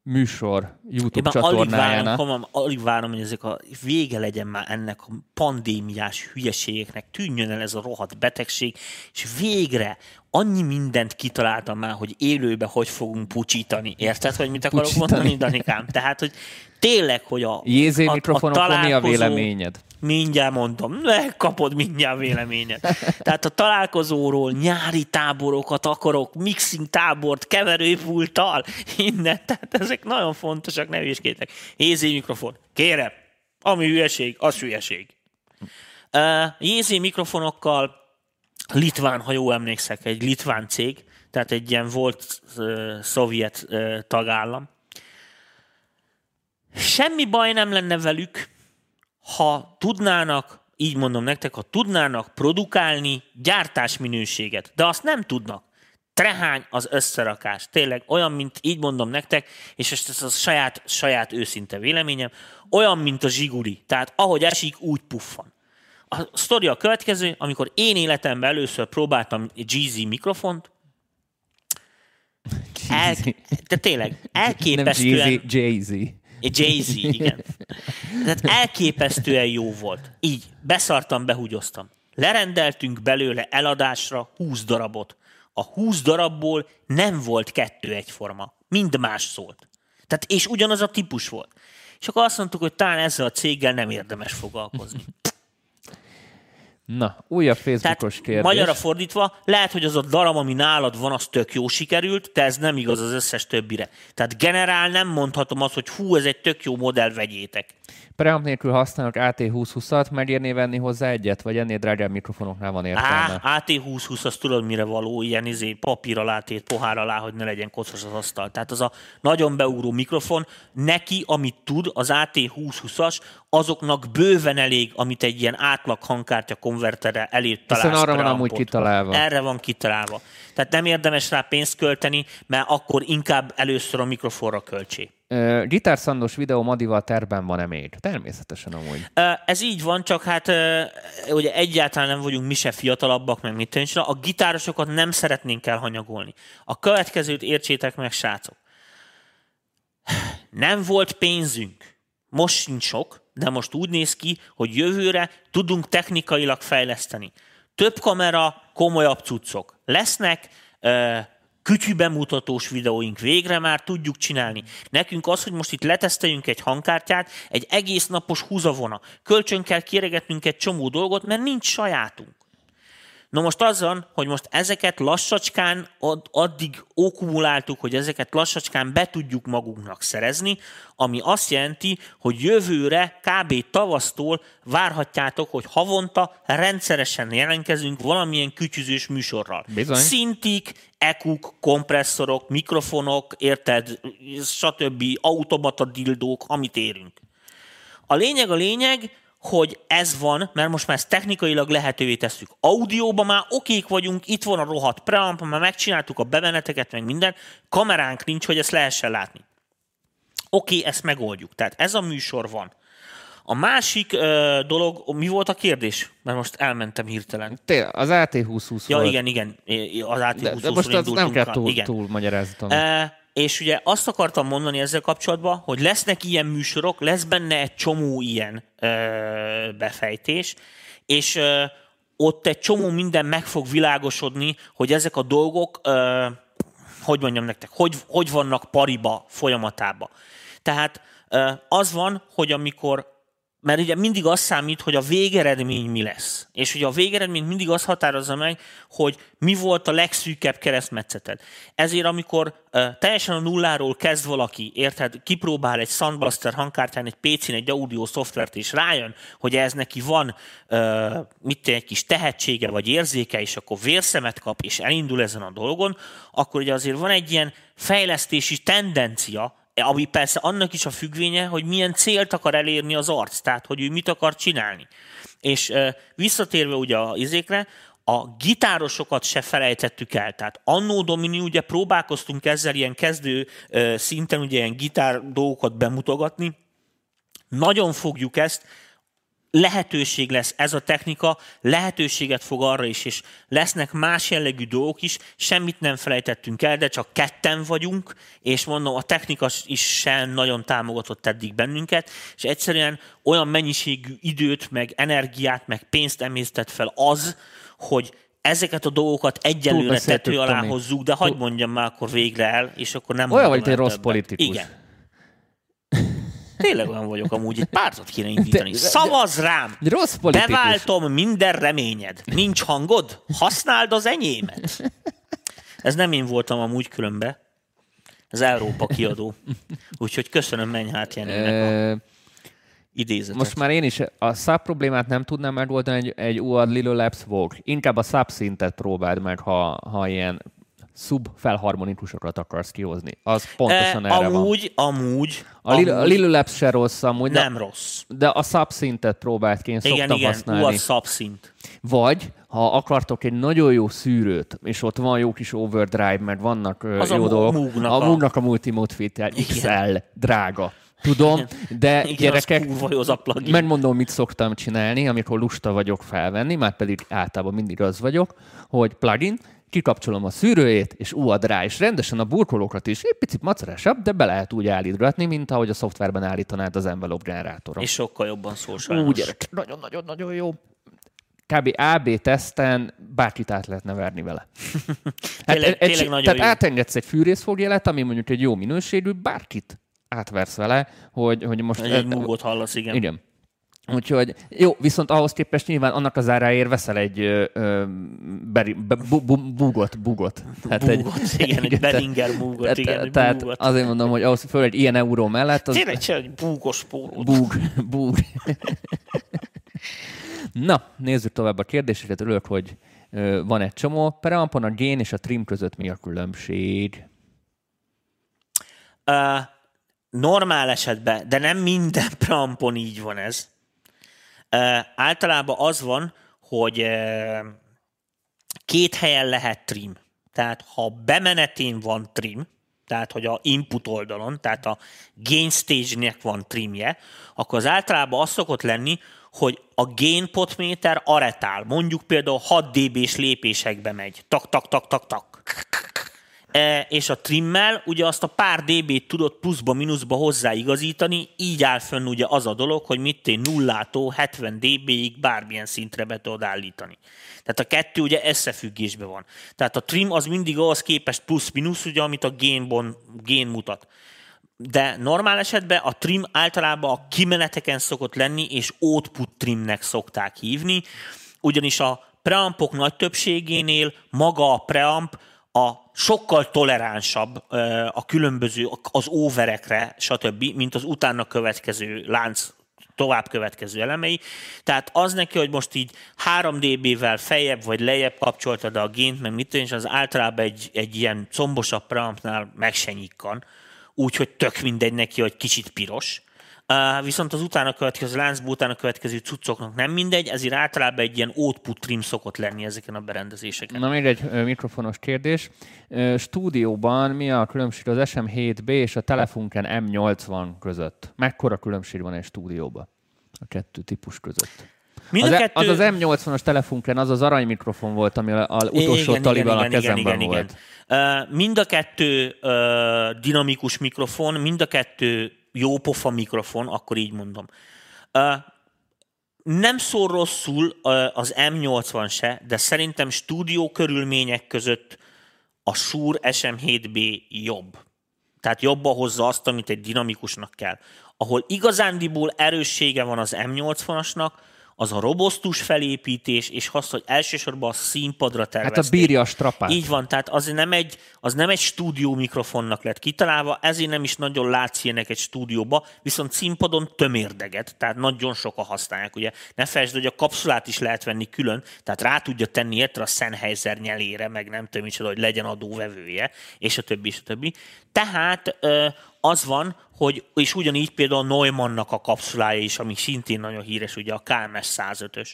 műsor YouTube Én csatornáján. Alig várom, alig várom, hogy ezek a vége legyen már ennek a pandémiás hülyeségeknek, tűnjön el ez a rohadt betegség, és végre annyi mindent kitaláltam már, hogy élőbe hogy fogunk pucsítani. Érted, hogy mit akarok pucsítani. mondani, Danikám? Tehát, hogy tényleg, hogy a, Jézé a, a mi a véleményed? Mindjárt mondom, megkapod mindjárt véleményed. Tehát a találkozóról nyári táborokat akarok, mixing tábort, keverőpulttal, innen. Tehát ezek nagyon fontosak, ne hülyeskétek. Jézé mikrofon, kérem, ami hülyeség, az hülyeség. Uh, Jézé mikrofonokkal Litván, ha jól emlékszek, egy litván cég, tehát egy ilyen volt szovjet tagállam. Semmi baj nem lenne velük, ha tudnának, így mondom nektek, ha tudnának produkálni gyártásminőséget, de azt nem tudnak. Trehány az összerakás. Tényleg olyan, mint így mondom nektek, és ez a saját, saját őszinte véleményem, olyan, mint a zsiguli. Tehát ahogy esik, úgy puffan. A sztori a következő, amikor én életemben először próbáltam GZ mikrofont, el, de tényleg, elképesztően... Nem Jay-Z. Jay-Z, igen. Tehát elképesztően jó volt. Így, beszartam, behúgyoztam. Lerendeltünk belőle eladásra 20 darabot. A 20 darabból nem volt kettő egyforma. Mind más szólt. Tehát, és ugyanaz a típus volt. És akkor azt mondtuk, hogy talán ezzel a céggel nem érdemes foglalkozni. Na, újabb Facebookos Tehát, kérdés. Magyarra fordítva, lehet, hogy az a darab, ami nálad van, az tök jó sikerült, de ez nem igaz az összes többire. Tehát generál nem mondhatom azt, hogy hú, ez egy tök jó modell, vegyétek. Preamp nélkül használok AT2020-at, megérné venni hozzá egyet, vagy ennél drágább mikrofonoknál van értelme? Á, AT2020 az tudod mire való, ilyen izé, papír alá tét, pohár alá, hogy ne legyen kocos az asztal. Tehát az a nagyon beugró mikrofon, neki, amit tud, az AT2020-as, azoknak bőven elég, amit egy ilyen átlag hangkártya konverterre elé találsz. Hiszen arra van amúgy kitalálva. Erre van kitalálva. Tehát nem érdemes rá pénzt költeni, mert akkor inkább először a mikrofonra költsé. Uh, gitárszandos videó Madival terben van-e még? Természetesen amúgy. Ez így van, csak hát ugye egyáltalán nem vagyunk mi se fiatalabbak, meg mit tűncsön. A gitárosokat nem szeretnénk elhanyagolni. A következőt értsétek meg, srácok. Nem volt pénzünk. Most sincs sok, de most úgy néz ki, hogy jövőre tudunk technikailag fejleszteni. Több kamera, komolyabb cuccok. Lesznek kütyű bemutatós videóink végre már tudjuk csinálni. Nekünk az, hogy most itt leteszteljünk egy hangkártyát, egy egész napos húzavona. Kölcsön kell kéregetnünk egy csomó dolgot, mert nincs sajátunk. No most azzal, hogy most ezeket lassacskán addig okumuláltuk, hogy ezeket lassacskán be tudjuk magunknak szerezni, ami azt jelenti, hogy jövőre kb. tavasztól várhatjátok, hogy havonta rendszeresen jelentkezünk valamilyen kütyüzős műsorral. Bizony. Szintik, ekuk, kompresszorok, mikrofonok, érted, stb. automata dildók, amit érünk. A lényeg a lényeg, hogy ez van, mert most már ezt technikailag lehetővé tesszük. Audióban már okék vagyunk, itt van a rohadt preamp, már megcsináltuk a bemeneteket, meg minden, kameránk nincs, hogy ezt lehessen látni. Oké, ezt megoldjuk. Tehát ez a műsor van. A másik ö, dolog, mi volt a kérdés? Mert most elmentem hirtelen. Té, az AT2020 Ja, volt. igen, igen. Az AT2020 De, de most az nem kell túl, igen. túl magyarázatom. E, és ugye azt akartam mondani ezzel kapcsolatban, hogy lesznek ilyen műsorok, lesz benne egy csomó ilyen ö, befejtés, és ö, ott egy csomó minden meg fog világosodni, hogy ezek a dolgok, ö, hogy mondjam nektek, hogy, hogy vannak pariba folyamatába. Tehát ö, az van, hogy amikor mert ugye mindig az számít, hogy a végeredmény mi lesz. És ugye a végeredmény mindig az határozza meg, hogy mi volt a legszűkebb keresztmetszeted. Ezért amikor uh, teljesen a nulláról kezd valaki, érted, kipróbál egy Soundbuster hangkártyán, egy PC-n, egy audio szoftvert, és rájön, hogy ez neki van uh, mit egy kis tehetsége vagy érzéke, és akkor vérszemet kap, és elindul ezen a dolgon, akkor ugye azért van egy ilyen fejlesztési tendencia, ami persze annak is a függvénye, hogy milyen célt akar elérni az arc, tehát hogy ő mit akar csinálni. És visszatérve ugye a izékre, a gitárosokat se felejtettük el. Tehát annó Domini ugye próbálkoztunk ezzel ilyen kezdő szinten ugye ilyen gitár dolgokat bemutogatni. Nagyon fogjuk ezt, lehetőség lesz ez a technika, lehetőséget fog arra is, és lesznek más jellegű dolgok is, semmit nem felejtettünk el, de csak ketten vagyunk, és mondom, a technika is sem nagyon támogatott eddig bennünket, és egyszerűen olyan mennyiségű időt, meg energiát, meg pénzt emésztett fel az, hogy ezeket a dolgokat egyelőre tető alá hozzuk, de hagyd mondjam már akkor végre el, és akkor nem Olyan vagy egy rossz politikus. Igen. Tényleg olyan vagyok amúgy, egy pártot kéne indítani. De, Szavaz rám! De rossz politikus. Beváltom minden reményed. Nincs hangod? Használd az enyémet. Ez nem én voltam amúgy különbe. Ez Európa kiadó. Úgyhogy köszönöm Mennyhát Jenőnek a idézetet. Most már én is a szab problémát nem tudnám megoldani egy, egy UAD Lilo Labs Vogue. Inkább a szab szintet próbáld meg, ha, ha ilyen szub felharmonikusokat akarsz kihozni. Az pontosan e, erre amúgy, van. Amúgy, a amúgy. A Lil Labs se rossz amúgy. Nem de, rossz. De a subszintet próbált ki, én igen, szoktam igen, használni. Igen, subszint. Vagy, ha akartok egy nagyon jó szűrőt, és ott van jó kis overdrive, meg vannak az jó a dolgok. A Moognak a, a Multimode Fit XL, drága. Tudom, de Igen, gyerekek, az megmondom, mit szoktam csinálni, amikor lusta vagyok felvenni, már pedig általában mindig az vagyok, hogy plugin, kikapcsolom a szűrőjét, és úad rá, és rendesen a burkolókat is egy picit macerásabb, de be lehet úgy állítgatni, mint ahogy a szoftverben állítanád az envelope generátorra. És sokkal jobban szól Úgy, nagyon-nagyon-nagyon jó. Kb. AB teszten bárkit át lehetne verni vele. Hát tényleg, egy, tényleg tehát jó. átengedsz egy fűrészfogjelet, ami mondjuk egy jó minőségű, bárkit átversz vele, hogy, hogy most... Egy, egy múgot hallasz, igen. Igen. Úgyhogy jó, viszont ahhoz képest nyilván annak az áráért veszel egy ö, ö, beri, be, bu, bu, bugot, bugot. Tehát bugot, egy, igen, egy Beringer bugot, tehát, igen, tehát bugot. azért mondom, hogy ahhoz föl egy ilyen euró mellett... Az... Tényleg csinálj egy búgos pólót. Búg, búg. Na, nézzük tovább a kérdéseket. Örülök, hogy ö, van egy csomó. Preampon a gén és a trim között mi a különbség? Uh, normál esetben, de nem minden preampon így van ez általában az van, hogy két helyen lehet trim. Tehát ha bemenetén van trim, tehát hogy a input oldalon, tehát a gain stage-nek van trimje, akkor az általában az szokott lenni, hogy a gain potméter aretál, mondjuk például 6 dB-s lépésekbe megy, tak, tak, tak, tak, tak. E, és a trimmel ugye azt a pár dB-t tudod pluszba, mínuszba hozzáigazítani, így áll fönn ugye az a dolog, hogy mit én nullától 70 dB-ig bármilyen szintre be tudod állítani. Tehát a kettő ugye összefüggésben van. Tehát a trim az mindig ahhoz képest plusz-minusz, ugye, amit a gainbon, gain mutat. De normál esetben a trim általában a kimeneteken szokott lenni, és output trimnek szokták hívni, ugyanis a preampok nagy többségénél maga a preamp a sokkal toleránsabb a különböző, az óverekre, stb., mint az utána következő lánc tovább következő elemei. Tehát az neki, hogy most így 3 dB-vel feljebb vagy lejjebb kapcsoltad a gént, meg mit és az általában egy, egy ilyen combosabb preampnál meg se nyikkan, úgyhogy tök mindegy neki, hogy kicsit piros. Uh, viszont az utána következő láncból utána következő cuccoknak nem mindegy, ezért általában egy ilyen output trim szokott lenni ezeken a berendezéseken. Na még egy uh, mikrofonos kérdés. Uh, stúdióban mi a különbség az SM7B és a Telefunken M80 között? Mekkora különbség van egy stúdióban a kettő típus között? Mind az, e- kettő... az az M80-as telefunken az az arany mikrofon volt, ami az utolsó igen, taliban igen, a kezemben igen, volt. Igen. Uh, mind a kettő uh, dinamikus mikrofon, mind a kettő jó pofa mikrofon, akkor így mondom. Nem szól rosszul az M80 se, de szerintem stúdió körülmények között a Shure SM7B jobb. Tehát jobban hozza azt, amit egy dinamikusnak kell. Ahol igazándiból erőssége van az M80-asnak, az a robosztus felépítés, és az, hogy elsősorban a színpadra tervezték. Hát a bírja a strapát. Így van, tehát az nem egy, az nem egy stúdió mikrofonnak lett kitalálva, ezért nem is nagyon látsz ilyenek egy stúdióba, viszont színpadon tömérdeget, tehát nagyon sokan használják. Ugye ne felejtsd, hogy a kapszulát is lehet venni külön, tehát rá tudja tenni érte a Sennheiser nyelére, meg nem tudom micsoda, hogy legyen adóvevője, és a többi, és a többi. Tehát az van, hogy, és ugyanígy például Neumannnak a kapszulája is, ami szintén nagyon híres, ugye a KMS 105-ös,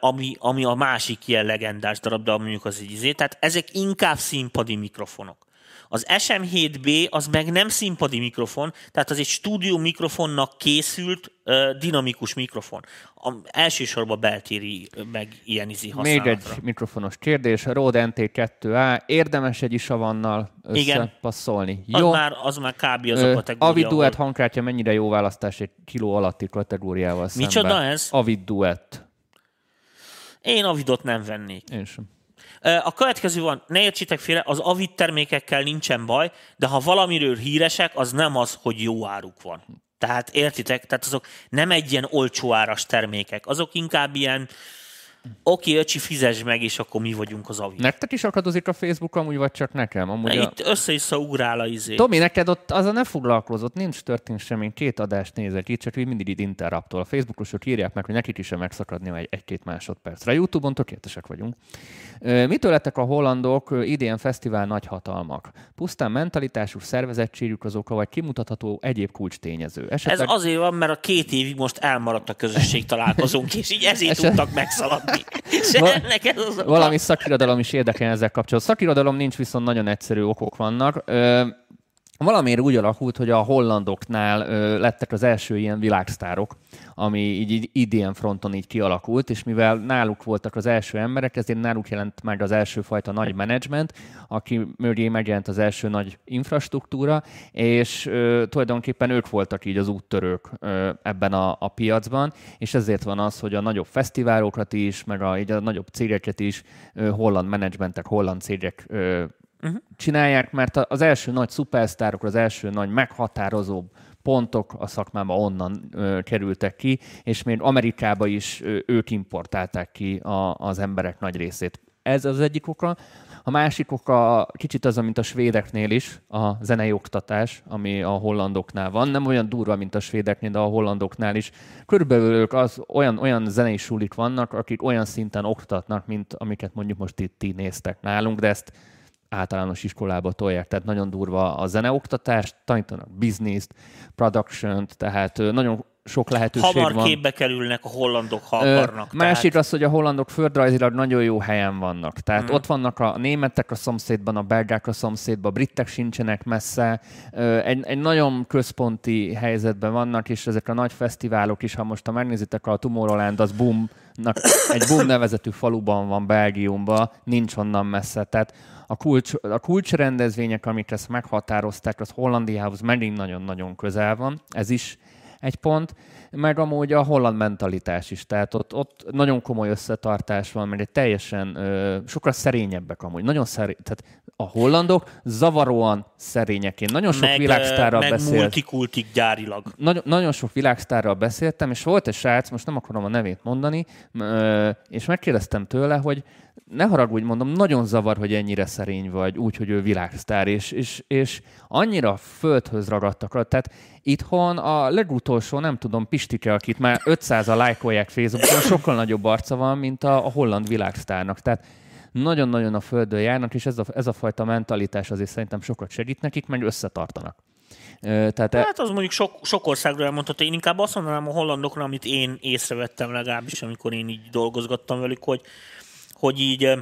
ami, ami a másik ilyen legendás darab, de mondjuk az egy izé. Tehát ezek inkább színpadi mikrofonok. Az SM7B az meg nem színpadi mikrofon, tehát az egy stúdió mikrofonnak készült dinamikus mikrofon. A, elsősorban beltéri meg ilyen izi használatra. Még egy mikrofonos kérdés. A Rode NT2A érdemes egy isavannal összepasszolni? Igen. Jó. Az már, az már kb. az a kategória. Avid Duet hangkártya mennyire jó választás egy kiló alatti kategóriával szemben? Micsoda ez? Avid Duet. Én Avidot nem vennék. Én sem. A következő van, ne értsétek félre, az Avid termékekkel nincsen baj, de ha valamiről híresek, az nem az, hogy jó áruk van. Tehát értitek? Tehát azok nem egy ilyen olcsó áras termékek, azok inkább ilyen Oké, okay, öcsi, fizes meg, és akkor mi vagyunk az avi. Nektek is akadozik a Facebook amúgy, vagy csak nekem? Amúgy a... Itt össze-vissza ugrál a izé. Tomi, neked ott az a ne foglalkozott, nincs történt semmi, két adást nézek itt, csak mindig itt interruptól. A Facebookosok írják meg, hogy nekik is sem megszakadni egy, egy-két másodpercre. A Youtube-on tökéletesek vagyunk. Mitől lettek a hollandok idén fesztivál nagyhatalmak? Pusztán mentalitásuk, szervezettségük az oka, vagy kimutatható egyéb kulcs tényező? Esetleg... Ez azért van, mert a két évig most elmaradt a közösség találkozunk, és így ezért Eset... tudtak megszaladni. Az Valami szakirodalom is érdekel ezzel kapcsolatban. Szakirodalom nincs, viszont nagyon egyszerű okok vannak. Valamiért úgy alakult, hogy a hollandoknál ö, lettek az első ilyen világsztárok, ami így, így idén fronton így kialakult, és mivel náluk voltak az első emberek, ezért náluk jelent meg az első fajta nagy menedzsment, aki mögé megjelent az első nagy infrastruktúra, és ö, tulajdonképpen ők voltak így az úttörők ö, ebben a, a piacban, és ezért van az, hogy a nagyobb fesztiválokat is, meg a, így a nagyobb cégeket is ö, holland menedzsmentek, holland cégek ö, uh-huh. csinálják, mert az első nagy szupersztárok, az első nagy meghatározó pontok a szakmában onnan ö, kerültek ki, és még Amerikába is ö, ők importálták ki a, az emberek nagy részét. Ez az egyik oka. A másik oka kicsit az, mint a svédeknél is, a zenei oktatás, ami a hollandoknál van. Nem olyan durva, mint a svédeknél, de a hollandoknál is. Körülbelül ők az, olyan, olyan zenei sulik vannak, akik olyan szinten oktatnak, mint amiket mondjuk most itt ti néztek nálunk, de ezt általános iskolába tolják, tehát nagyon durva a zeneoktatást, tanítanak bizniszt, production tehát nagyon sok lehetőség Hamar van. képbe kerülnek a hollandok, ha Ö, akarnak. Másik tehát, az, hogy a hollandok földrajzilag nagyon jó helyen vannak. Tehát Mhm. mm. ott vannak a németek a szomszédban, a belgák a szomszédban, a britek sincsenek messze. Ö, Egy, egy nagyon központi helyzetben vannak, és ezek a nagy fesztiválok is, ha most ha megnézitek a Tomorrowland, az Boomnak, egy Boom nevezetű faluban van Belgiumban, nincs onnan messze. Tehát a, kulcs, a kulcsrendezvények, amik ezt meghatározták, az Hollandiához megint nagyon-nagyon közel van. Ez is egy pont, meg amúgy a holland mentalitás is, tehát ott, ott nagyon komoly összetartás van, mert egy teljesen ö, sokkal szerényebbek amúgy, nagyon szerény, tehát a hollandok zavaróan szerények. Én nagyon sok meg, világsztárral meg beszélt. multikultik gyárilag. Nagyon, nagyon sok világsztárral beszéltem, és volt egy srác, most nem akarom a nevét mondani, ö, és megkérdeztem tőle, hogy ne haragudj, mondom, nagyon zavar, hogy ennyire szerény vagy, úgy, hogy ő világsztár, és, és, és annyira földhöz ragadtak. Tehát itthon a legutolsó, nem tudom, Pistike, akit már 500-a lájkolják Facebookon, sokkal nagyobb arca van, mint a, a holland világsztárnak. Tehát nagyon-nagyon a földön járnak, és ez a, ez a fajta mentalitás azért szerintem sokat segít nekik, meg összetartanak. Tehát e- Hát az mondjuk sok, sok országról elmondható. Én inkább azt mondanám a hollandokra, amit én észrevettem legalábbis, amikor én így dolgozgattam velük, hogy, hogy így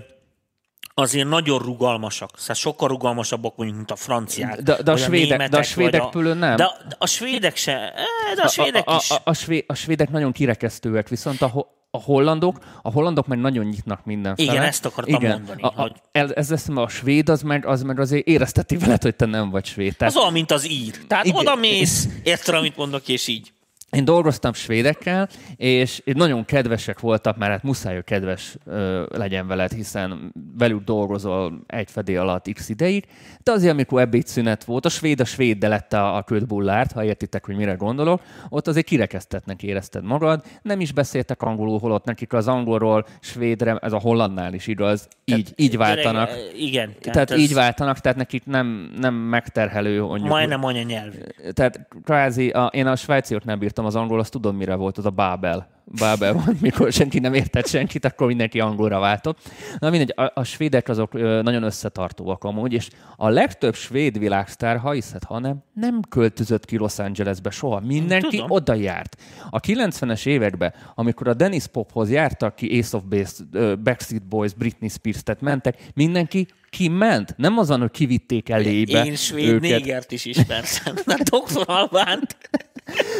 azért nagyon rugalmasak. Szóval sokkal rugalmasabbak mondjuk, mint a franciák. De, de, a svédek, de a németek, svédek vagy pülön nem. De, de a svédek se, eh, de a svédek a, a, is. a, a, své, a svédek nagyon kirekesztőek, viszont a, ho- a hollandok, a hollandok meg nagyon nyitnak mindenfele. Igen, ezt akartam Igen. mondani, A, a, hogy- ez, ez eszembe a svéd, az meg, az meg azért érezteti veled, hogy te nem vagy svéd. Tehát Az olyan, mint az ír. Tehát Igen. oda mész, érted, amit mondok, és így. Én dolgoztam svédekkel, és nagyon kedvesek voltak, mert hát muszáj, hogy kedves ö, legyen veled, hiszen velük dolgozol egy fedél alatt x ideig, de azért, amikor ebédszünet volt, a svéd a svéd, de lett a, a ködbullárt, ha értitek, hogy mire gondolok, ott azért kirekesztetnek érezted magad, nem is beszéltek angolul, holott nekik az angolról svédre, ez a hollandnál is igaz, így, így váltanak. Eh, igen. Tehát ez így váltanak, tehát nekik nem, nem megterhelő, mondjuk. Majdnem anyanyelvű. Tehát kvázi, a, én a svájciot nem bírtam az angol, azt tudom, mire volt, az a Babel. Babel van, mikor senki nem értett senkit, akkor mindenki angolra váltott. Na mindegy, a, a svédek azok nagyon összetartóak amúgy, és a legtöbb svéd világsztár, ha hiszed, ha nem, nem költözött ki Los Angelesbe soha. Mindenki Tudom. oda járt. A 90-es években, amikor a Dennis Pophoz jártak ki Ace of Base, Backstreet Boys, Britney Spears, tehát mentek, mindenki kiment. Nem azon, hogy kivitték elébe Én svéd őket. négert is ismertem. Na, doktor Albánt.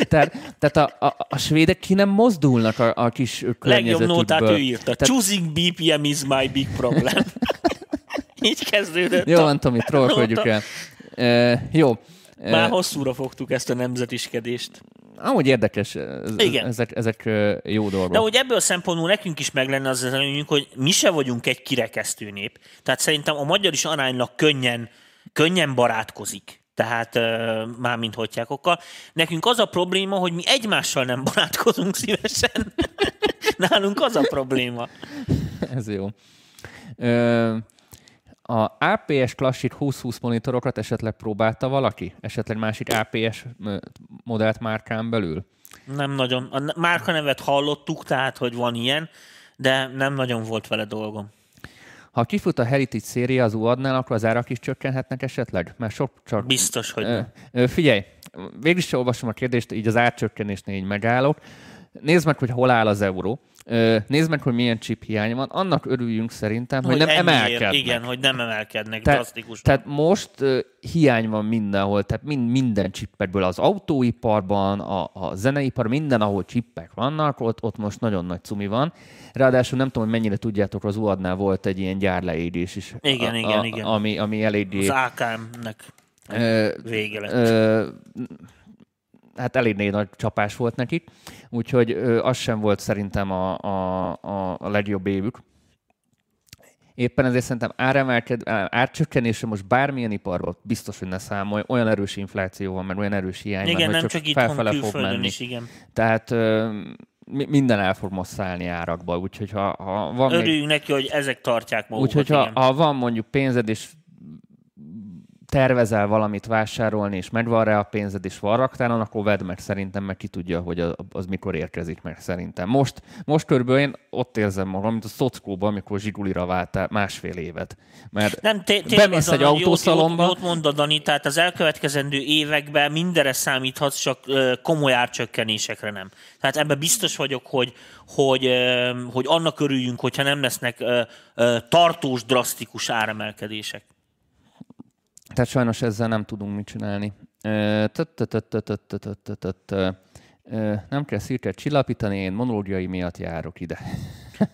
Tehát, tehát a, a, a svédek ki nem mozdulnak a, a kis Legjobb nótát környezetükből. ő írta. Tehát- Choosing BPM is my big problem. Így kezdődött. Jó, van, Tomi, trollkodjuk el. E, jó. Már hosszúra fogtuk ezt a nemzetiskedést. amúgy érdekes, ez, Igen. ezek, ezek jó dolgok. De hogy ebből a szempontból nekünk is meg lenne az az előnyünk, hogy mi se vagyunk egy kirekesztő nép. Tehát szerintem a magyar is aránylag könnyen, könnyen barátkozik. Tehát mármint hotyákokkal. Nekünk az a probléma, hogy mi egymással nem barátkozunk szívesen. Nálunk az a probléma. Ez jó. Ö, a APS Classic 2020 monitorokat esetleg próbálta valaki? Esetleg másik APS modellt márkán belül? Nem nagyon. A márka nevet hallottuk, tehát, hogy van ilyen, de nem nagyon volt vele dolgom. Ha kifut a Heritage széria az UAD-nál, akkor az árak is csökkenhetnek esetleg? Mert sok csak... Biztos, hogy Ö, nem. figyelj, végül is olvasom a kérdést, így az árcsökkenésnél így megállok. Nézd meg, hogy hol áll az euró. Nézd meg, hogy milyen chip hiány van. Annak örüljünk szerintem, hogy, nem ennyiért- emelkednek. Igen, hogy nem emelkednek Te- drasztikus. Tehát most ö, hiány van mindenhol, tehát mind, minden csippekből, az autóiparban, a, a zeneipar, minden, ahol csippek vannak, ott, ott most nagyon nagy cumi van. Ráadásul nem tudom, hogy mennyire tudjátok, az UAD-nál volt egy ilyen gyárleépítés is. Igen, a, igen, a, igen. Ami, ami eléggé... Az AKM-nek vége lett. ö, hát elég nagy csapás volt nekik, úgyhogy az sem volt szerintem a, a, a, legjobb évük. Éppen ezért szerintem áremelked, árcsökkenésre most bármilyen iparban biztos, hogy ne számolj, olyan erős infláció van, meg olyan erős hiány igen, van, nem hogy csak csak itthon, felfele fog menni. is, igen. Tehát minden el fog most szállni árakba, úgyhogy ha, ha van még Örüljünk neki, hogy ezek tartják magukat. Úgyhogy ha, ha van mondjuk pénzed, és tervezel valamit vásárolni, és megvan rá a pénzed, és van raktálon, akkor vedd meg szerintem, mert ki tudja, hogy az mikor érkezik meg szerintem. Most, most körülbelül én ott érzem magam, mint a szockóban, amikor zsigulira váltál másfél évet. Mert nem, bemész egy autószalomba. Jót, jót mondod, Dani, tehát az elkövetkezendő években mindenre számíthatsz, csak komoly árcsökkenésekre nem. Tehát ebben biztos vagyok, hogy, hogy, hogy annak örüljünk, hogyha nem lesznek tartós, drasztikus áremelkedések. Tehát sajnos ezzel nem tudunk mit csinálni. Nem kell szirket csillapítani, én monológiai miatt járok ide.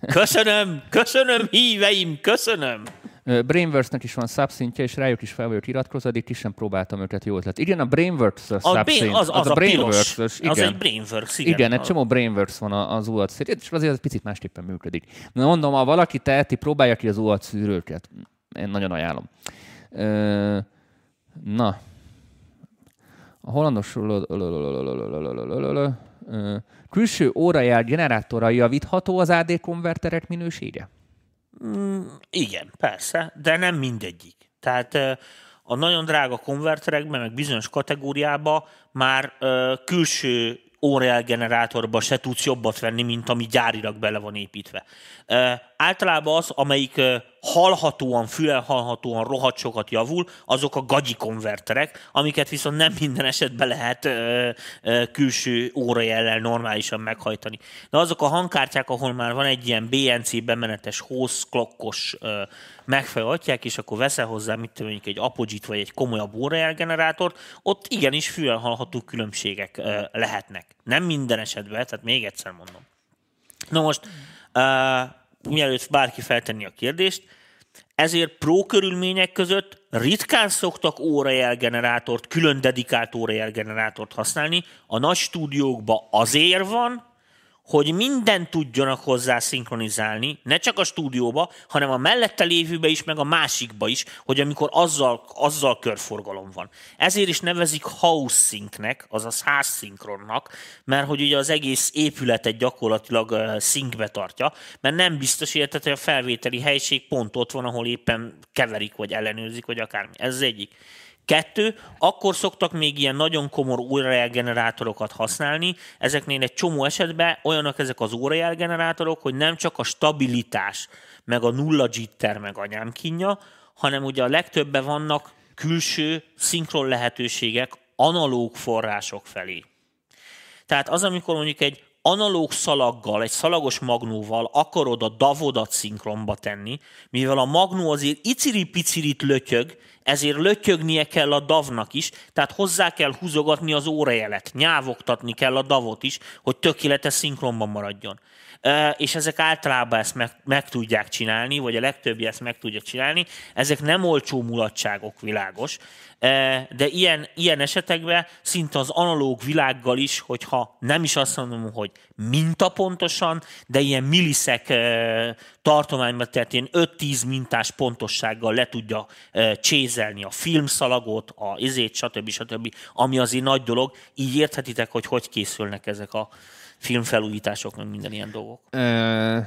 Köszönöm, köszönöm híveim, köszönöm! Brainworks-nek is van subszintje, és rájuk is fel vagyok iratkozni, ki sem próbáltam őket, jó ötlet. Igen, a Brainworks a subszint. Az, az, az, a, a Brainworks. Igen. Az egy Brainworks, igen. Igen, egy csomó Brainworks van az UAD szűrőt, és azért ez picit másképpen működik. Na mondom, ha valaki teheti, próbálja ki az UAD szűrőket. Én nagyon ajánlom. Na, a hollandos külső órajár generátora javítható az AD konverterek minősége? Mm, igen, persze, de nem mindegyik. Tehát a nagyon drága konverterekben, meg bizonyos kategóriában már külső Orel generátorba se tudsz jobbat venni, mint ami gyárilag bele van építve. E, általában az, amelyik hallhatóan, füle hallhatóan rohadt sokat javul, azok a gagyi konverterek, amiket viszont nem minden esetben lehet ö, ö, külső órajellel normálisan meghajtani. De azok a hangkártyák, ahol már van egy ilyen BNC bemenetes, host klokkos megfelelő atyák, és akkor veszel hozzá, mit tudom, egy Apogit vagy egy komolyabb órajel generátort, ott igenis füle hallható különbségek ö, lehetnek. Nem minden esetben, tehát még egyszer mondom. Na most, uh, mielőtt bárki feltenni a kérdést, ezért pro körülmények között ritkán szoktak órajelgenerátort, külön dedikált órajelgenerátort használni. A nagy stúdiókban azért van, hogy minden tudjanak hozzá szinkronizálni, ne csak a stúdióba, hanem a mellette lévőbe is, meg a másikba is, hogy amikor azzal, azzal körforgalom van. Ezért is nevezik house syncnek, azaz házszinkronnak, mert hogy ugye az egész épületet gyakorlatilag szinkbe tartja, mert nem biztos érted, hogy a felvételi helység pont ott van, ahol éppen keverik, vagy ellenőrzik, vagy akármi. Ez az egyik. Kettő, akkor szoktak még ilyen nagyon komor órajelgenerátorokat használni, ezeknél egy csomó esetben olyanok ezek az órajelgenerátorok, hogy nem csak a stabilitás, meg a nulla jitter, meg a nyámkínja, hanem ugye a legtöbben vannak külső szinkron lehetőségek analóg források felé. Tehát az, amikor mondjuk egy analóg szalaggal, egy szalagos magnóval akarod a davodat szinkronba tenni, mivel a magnó azért iciri-picirit lötyög, ezért lötyögnie kell a davnak is, tehát hozzá kell húzogatni az órajelet, nyávogtatni kell a davot is, hogy tökéletes szinkronban maradjon. És ezek általában ezt meg, meg tudják csinálni, vagy a legtöbbi ezt meg tudja csinálni. Ezek nem olcsó mulatságok, világos, de ilyen, ilyen esetekben szinte az analóg világgal is, hogyha nem is azt mondom, hogy mintapontosan, de ilyen milliszek tartományban, tehát ilyen 5-10 mintás pontossággal le tudja csézelni a filmszalagot, a izét, stb. stb., ami azért nagy dolog. Így érthetitek, hogy hogy készülnek ezek a filmfelújítások, meg minden ilyen dolgok. Ö,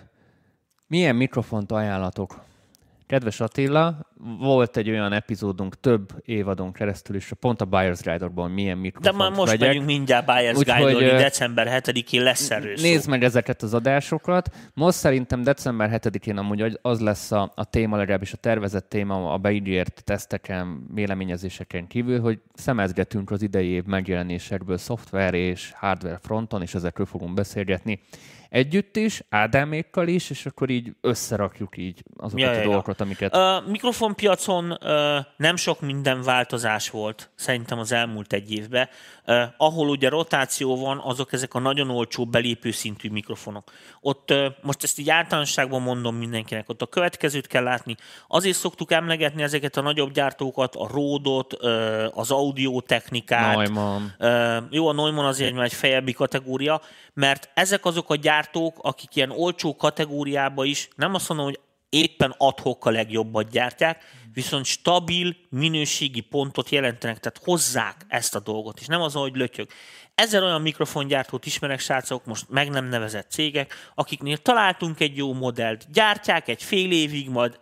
milyen mikrofont ajánlatok Kedves Attila, volt egy olyan epizódunk több évadon keresztül is, pont a Buyer's Guide-okban milyen mikrofont De már most vegyek. megyünk mindjárt Buyer's guide december 7-én lesz erről Nézd meg ezeket az adásokat. Most szerintem december 7-én amúgy az lesz a, a téma, legalábbis a tervezett téma a beígért teszteken, véleményezéseken kívül, hogy szemezgetünk az idei év megjelenésekből szoftver és hardware fronton, és ezekről fogunk beszélgetni együtt is, Ádámékkal is, és akkor így összerakjuk így azokat ja, a ja, dolgokat, amiket... A mikrofonpiacon nem sok minden változás volt, szerintem az elmúlt egy évben. Ahol ugye rotáció van, azok ezek a nagyon olcsó belépő szintű mikrofonok. Ott most ezt így általánosságban mondom mindenkinek, ott a következőt kell látni. Azért szoktuk emlegetni ezeket a nagyobb gyártókat, a Ródot, az audio technikát. Neumann. Jó, a Neumann azért egy fejebbi kategória, mert ezek azok a gyártók, akik ilyen olcsó kategóriába is, nem azt mondom, hogy éppen adhok a legjobbat gyártják, viszont stabil, minőségi pontot jelentenek, tehát hozzák ezt a dolgot, és nem az, hogy lötyög. Ezer olyan mikrofongyártót ismerek, srácok, most meg nem nevezett cégek, akiknél találtunk egy jó modellt, gyártják egy fél évig, majd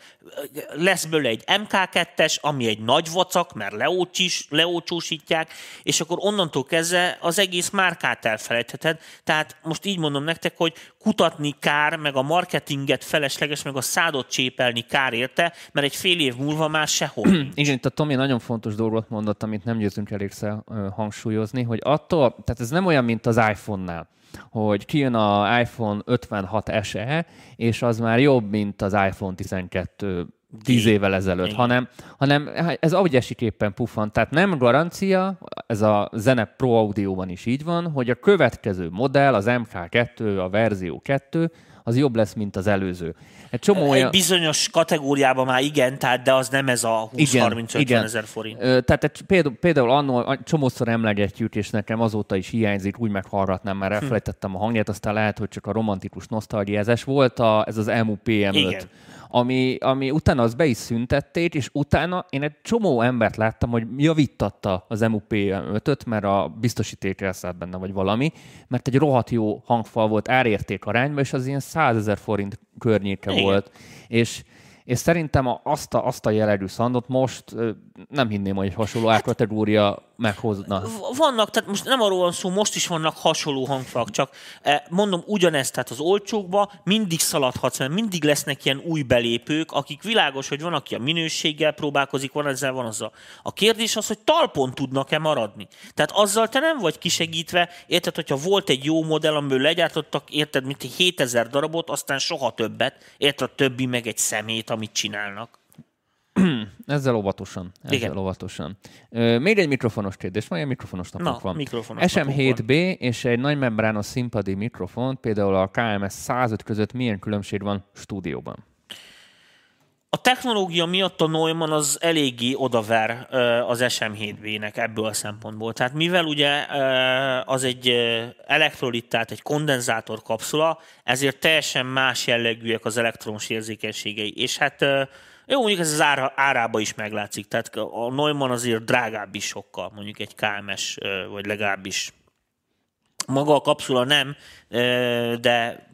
lesz belőle egy MK2-es, ami egy nagy vacak, mert leócsis, leócsósítják, és akkor onnantól kezdve az egész márkát elfelejtheted. Tehát most így mondom nektek, hogy kutatni kár, meg a marketinget felesleges, meg a szádot csépelni kár érte, mert egy fél év múlva már sehol. Igen, itt a Tomi nagyon fontos dolgot mondott, amit nem győzünk elégszer hangsúlyozni, hogy attól, tehát ez nem olyan, mint az iPhone-nál hogy kijön a iPhone 56 SE, és az már jobb, mint az iPhone 12 tíz évvel ezelőtt, hanem, hanem ez ahogy esik éppen puffan. Tehát nem garancia, ez a Zene Pro Audio-ban is így van, hogy a következő modell, az MK2, a verzió 2, az jobb lesz, mint az előző. Egy csomó olyan... Egy bizonyos kategóriában már igen, tehát de az nem ez a 20-30-50 ezer forint. Tehát egy, például, például annól csomószor emlegetjük, és nekem azóta is hiányzik, úgy meghallgatnám, mert hm. elfelejtettem a hangját, aztán lehet, hogy csak a romantikus nosztalgiázás. Volt a, ez az MUPM5. Igen ami, ami utána az be is szüntették, és utána én egy csomó embert láttam, hogy javítatta az MUP 5-öt, mert a biztosíték elszállt benne, vagy valami, mert egy rohadt jó hangfal volt árérték arányban, és az ilyen 100 ezer forint környéke Igen. volt. És és szerintem azt a, azt a jellegű szandot most nem hinném, hogy hasonló hát, árkategória meghozna. Vannak, tehát most nem arról van szó, most is vannak hasonló hangfalak, csak mondom ugyanezt, tehát az olcsókba mindig szaladhatsz, mert mindig lesznek ilyen új belépők, akik világos, hogy van, aki a minőséggel próbálkozik, van ezzel, van azzal. A kérdés az, hogy talpon tudnak-e maradni. Tehát azzal te nem vagy kisegítve, érted, hogyha volt egy jó modell, amiből legyártottak, érted, mint egy 7000 darabot, aztán soha többet, érted, a többi meg egy szemét, amit csinálnak. ezzel óvatosan. Ezzel Igen. óvatosan. még egy mikrofonos kérdés. Van mikrofonos napunk Na, van. Mikrofonos SM7B és egy nagy membrános színpadi mikrofon, például a KMS 105 között milyen különbség van stúdióban? A technológia miatt a Neumann az eléggé odaver az SM7B-nek ebből a szempontból. Tehát mivel ugye az egy elektrolit, tehát egy kondenzátor kapszula, ezért teljesen más jellegűek az elektromos érzékenységei. És hát jó, mondjuk ez az ára, árába is meglátszik. Tehát a Neumann azért drágább is sokkal, mondjuk egy KMS, vagy legalábbis maga a kapszula nem, de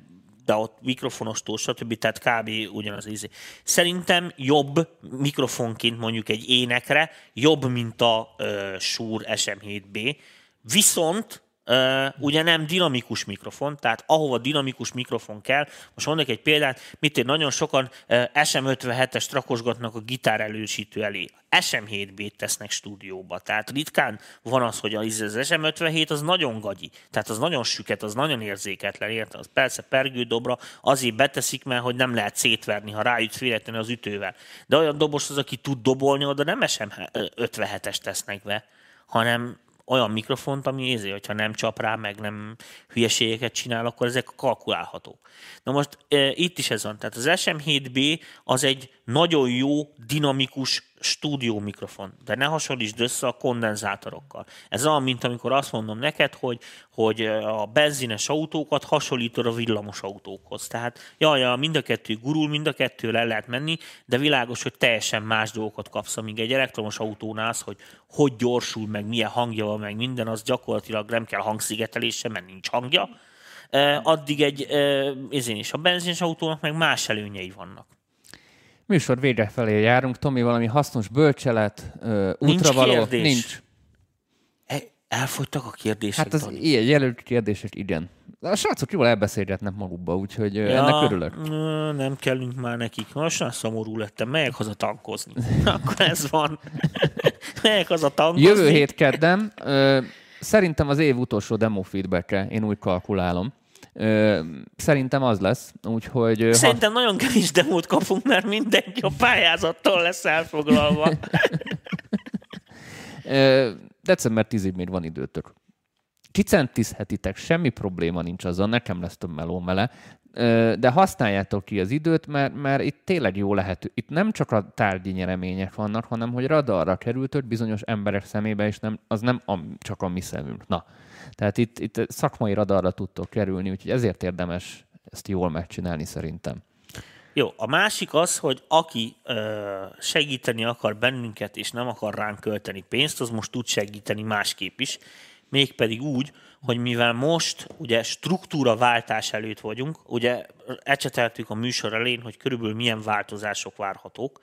de ott mikrofonostól, stb. Tehát kb. ugyanaz ízé. Szerintem jobb mikrofonként mondjuk egy énekre, jobb, mint a uh, Shure SM7B, viszont ugye nem dinamikus mikrofon, tehát ahova dinamikus mikrofon kell, most mondok egy példát, mit én nagyon sokan uh, SM57-es rakosgatnak a gitár elősítő elé. SM7B-t tesznek stúdióba, tehát ritkán van az, hogy az SM57 az nagyon gagyi, tehát az nagyon süket, az nagyon érzéketlen, érte? Az persze pergő dobra, azért beteszik, mert hogy nem lehet szétverni, ha rájutsz véletlenül az ütővel. De olyan dobos az, aki tud dobolni, oda nem SM57-es tesznek be, hanem olyan mikrofont, ami ézi, hogyha nem csap rá, meg nem hülyeségeket csinál, akkor ezek kalkulálhatók. Na most e, itt is ez van. Tehát az SM7B az egy nagyon jó, dinamikus stúdió mikrofon, de ne hasonlítsd össze a kondenzátorokkal. Ez olyan, mint amikor azt mondom neked, hogy, hogy a benzines autókat hasonlítod a villamos autókhoz. Tehát jaj, ja, mind a kettő gurul, mind a kettő el lehet menni, de világos, hogy teljesen más dolgokat kapsz, amíg egy elektromos autónál az, hogy hogy gyorsul, meg milyen hangja van, meg minden, az gyakorlatilag nem kell hangszigetelése, mert nincs hangja. Addig egy, ezén is a benzines autónak meg más előnyei vannak. Műsor vége felé járunk. Tomi, valami hasznos bölcselet, útravaló? Nincs kérdés. Nincs. E, elfogytak a kérdések, Hát az Dani. ilyen jelölt kérdések, igen. A srácok jól elbeszélgetnek magukba, úgyhogy ja, ennek örülök. Nem kellünk már nekik. Most már szomorú lettem. Melyek haza tankozni? Akkor ez van. Melyek haza tankozni? Jövő hét kedden. Szerintem az év utolsó demo feedback -e. Én úgy kalkulálom. Szerintem az lesz, úgyhogy... Szerintem ha... nagyon kevés demót kapunk, mert mindenki a pályázattól lesz elfoglalva. December 10-ig még van időtök. Kicentízhetitek, semmi probléma nincs azzal, nekem lesz több meló mele, de használjátok ki az időt, mert, mert itt tényleg jó lehet. Itt nem csak a tárgyi nyeremények vannak, hanem hogy radarra kerültök bizonyos emberek szemébe, és nem, az nem a, csak a mi szemünk. Na, tehát itt, itt szakmai radarra tudtok kerülni, úgyhogy ezért érdemes ezt jól megcsinálni szerintem. Jó, a másik az, hogy aki ö, segíteni akar bennünket, és nem akar ránk költeni pénzt, az most tud segíteni másképp is, mégpedig úgy, hogy mivel most ugye struktúra váltás előtt vagyunk, ugye ecseteltük a műsor elén, hogy körülbelül milyen változások várhatók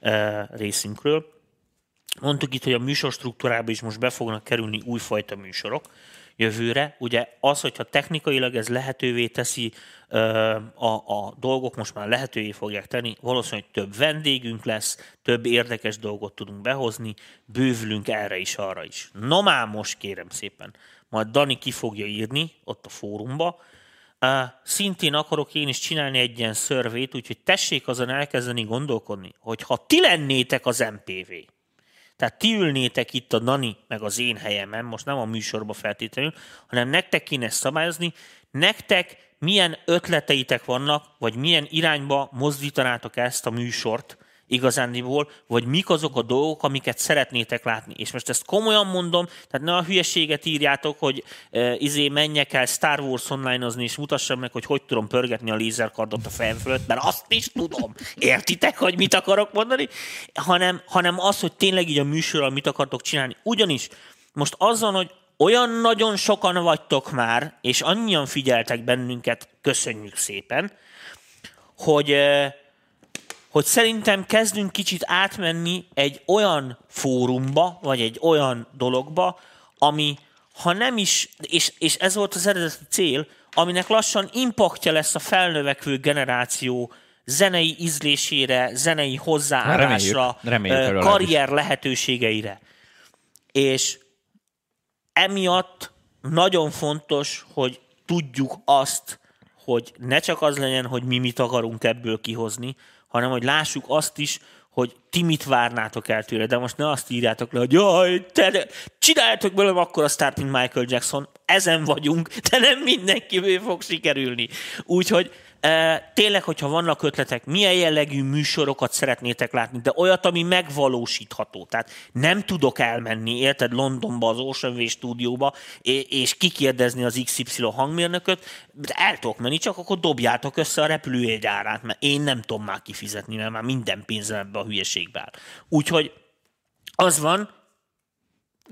ö, részünkről. Mondtuk itt, hogy a műsor struktúrába is most be fognak kerülni újfajta műsorok, jövőre. Ugye az, hogyha technikailag ez lehetővé teszi, a, a dolgok most már lehetővé fogják tenni, valószínűleg több vendégünk lesz, több érdekes dolgot tudunk behozni, bővülünk erre is, arra is. No már most kérem szépen, majd Dani ki fogja írni ott a fórumba, szintén akarok én is csinálni egy ilyen szörvét, úgyhogy tessék azon elkezdeni gondolkodni, hogy ha ti lennétek az MPV, tehát ti ülnétek itt a Dani meg az én helyemen, most nem a műsorba feltétlenül, hanem nektek kéne szabályozni, nektek milyen ötleteitek vannak, vagy milyen irányba mozdítanátok ezt a műsort, igazándiból, vagy mik azok a dolgok, amiket szeretnétek látni. És most ezt komolyan mondom, tehát ne a hülyeséget írjátok, hogy e, izé menjek el Star Wars online és mutassam meg, hogy hogy tudom pörgetni a lézerkardot a fejem fölött, mert azt is tudom. Értitek, hogy mit akarok mondani? Hanem, hanem az, hogy tényleg így a műsorral mit akartok csinálni. Ugyanis most azzal, hogy olyan nagyon sokan vagytok már, és annyian figyeltek bennünket, köszönjük szépen, hogy e, hogy szerintem kezdünk kicsit átmenni egy olyan fórumba, vagy egy olyan dologba, ami ha nem is, és, és ez volt az eredeti cél, aminek lassan impaktja lesz a felnövekvő generáció zenei ízlésére, zenei hozzáállásra, reméljük, reméljük karrier lehetőségeire. És emiatt nagyon fontos, hogy tudjuk azt, hogy ne csak az legyen, hogy mi mit akarunk ebből kihozni, hanem hogy lássuk azt is, hogy ti mit várnátok el tőle, de most ne azt írjátok le, hogy jaj, te, csináljátok belőlem akkor a start, mint Michael Jackson, ezen vagyunk, de nem mindenkiből fog sikerülni. Úgyhogy Tényleg, hogyha vannak ötletek, milyen jellegű műsorokat szeretnétek látni, de olyat, ami megvalósítható. Tehát nem tudok elmenni, érted, Londonba, az Ocean Way stúdióba, és kikérdezni az XY hangmérnököt, de el tudok menni, csak akkor dobjátok össze a repülőjegyárát, mert én nem tudom már kifizetni, mert már minden pénzem ebbe a hülyeségbe áll. Úgyhogy az van,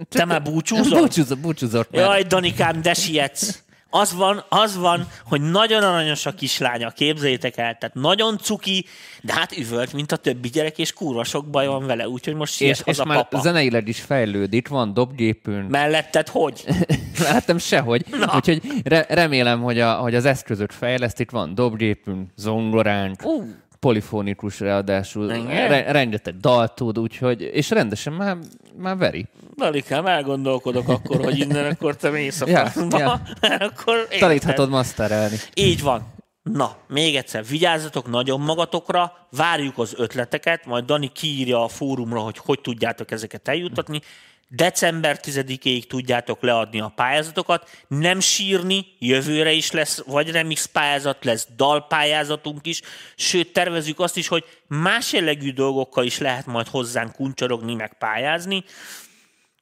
te már búcsúzol? Búcsúzol, búcsúzott. Jaj, Danikám, de sietsz. Az van, az van, hogy nagyon aranyos a kislánya, képzeljétek el, tehát nagyon cuki, de hát üvölt, mint a többi gyerek, és kurva sok baj van vele, úgyhogy most siet és, és már papa. zeneileg is fejlődik, van dobgépünk. Melletted hogy? Mellettem sehogy, Na. úgyhogy re- remélem, hogy, a, hogy az eszközök fejleszt, itt van dobgépünk, zongoránk, uh polifonikus ráadásul, re- rengeteg dalt tud, úgyhogy, és rendesen már, már veri. Dalikám, elgondolkodok akkor, hogy innen akkor te mész a ja, ja. akkor Taníthatod masterelni. Így van. Na, még egyszer, vigyázzatok nagyon magatokra, várjuk az ötleteket, majd Dani kiírja a fórumra, hogy hogy tudjátok ezeket eljuttatni, december 10-ig tudjátok leadni a pályázatokat, nem sírni, jövőre is lesz vagy remix pályázat, lesz dalpályázatunk is, sőt tervezünk azt is, hogy más jellegű dolgokkal is lehet majd hozzánk kuncsorogni, meg pályázni,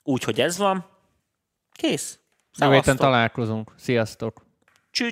úgyhogy ez van. Kész. Jövő találkozunk. Sziasztok. Cső.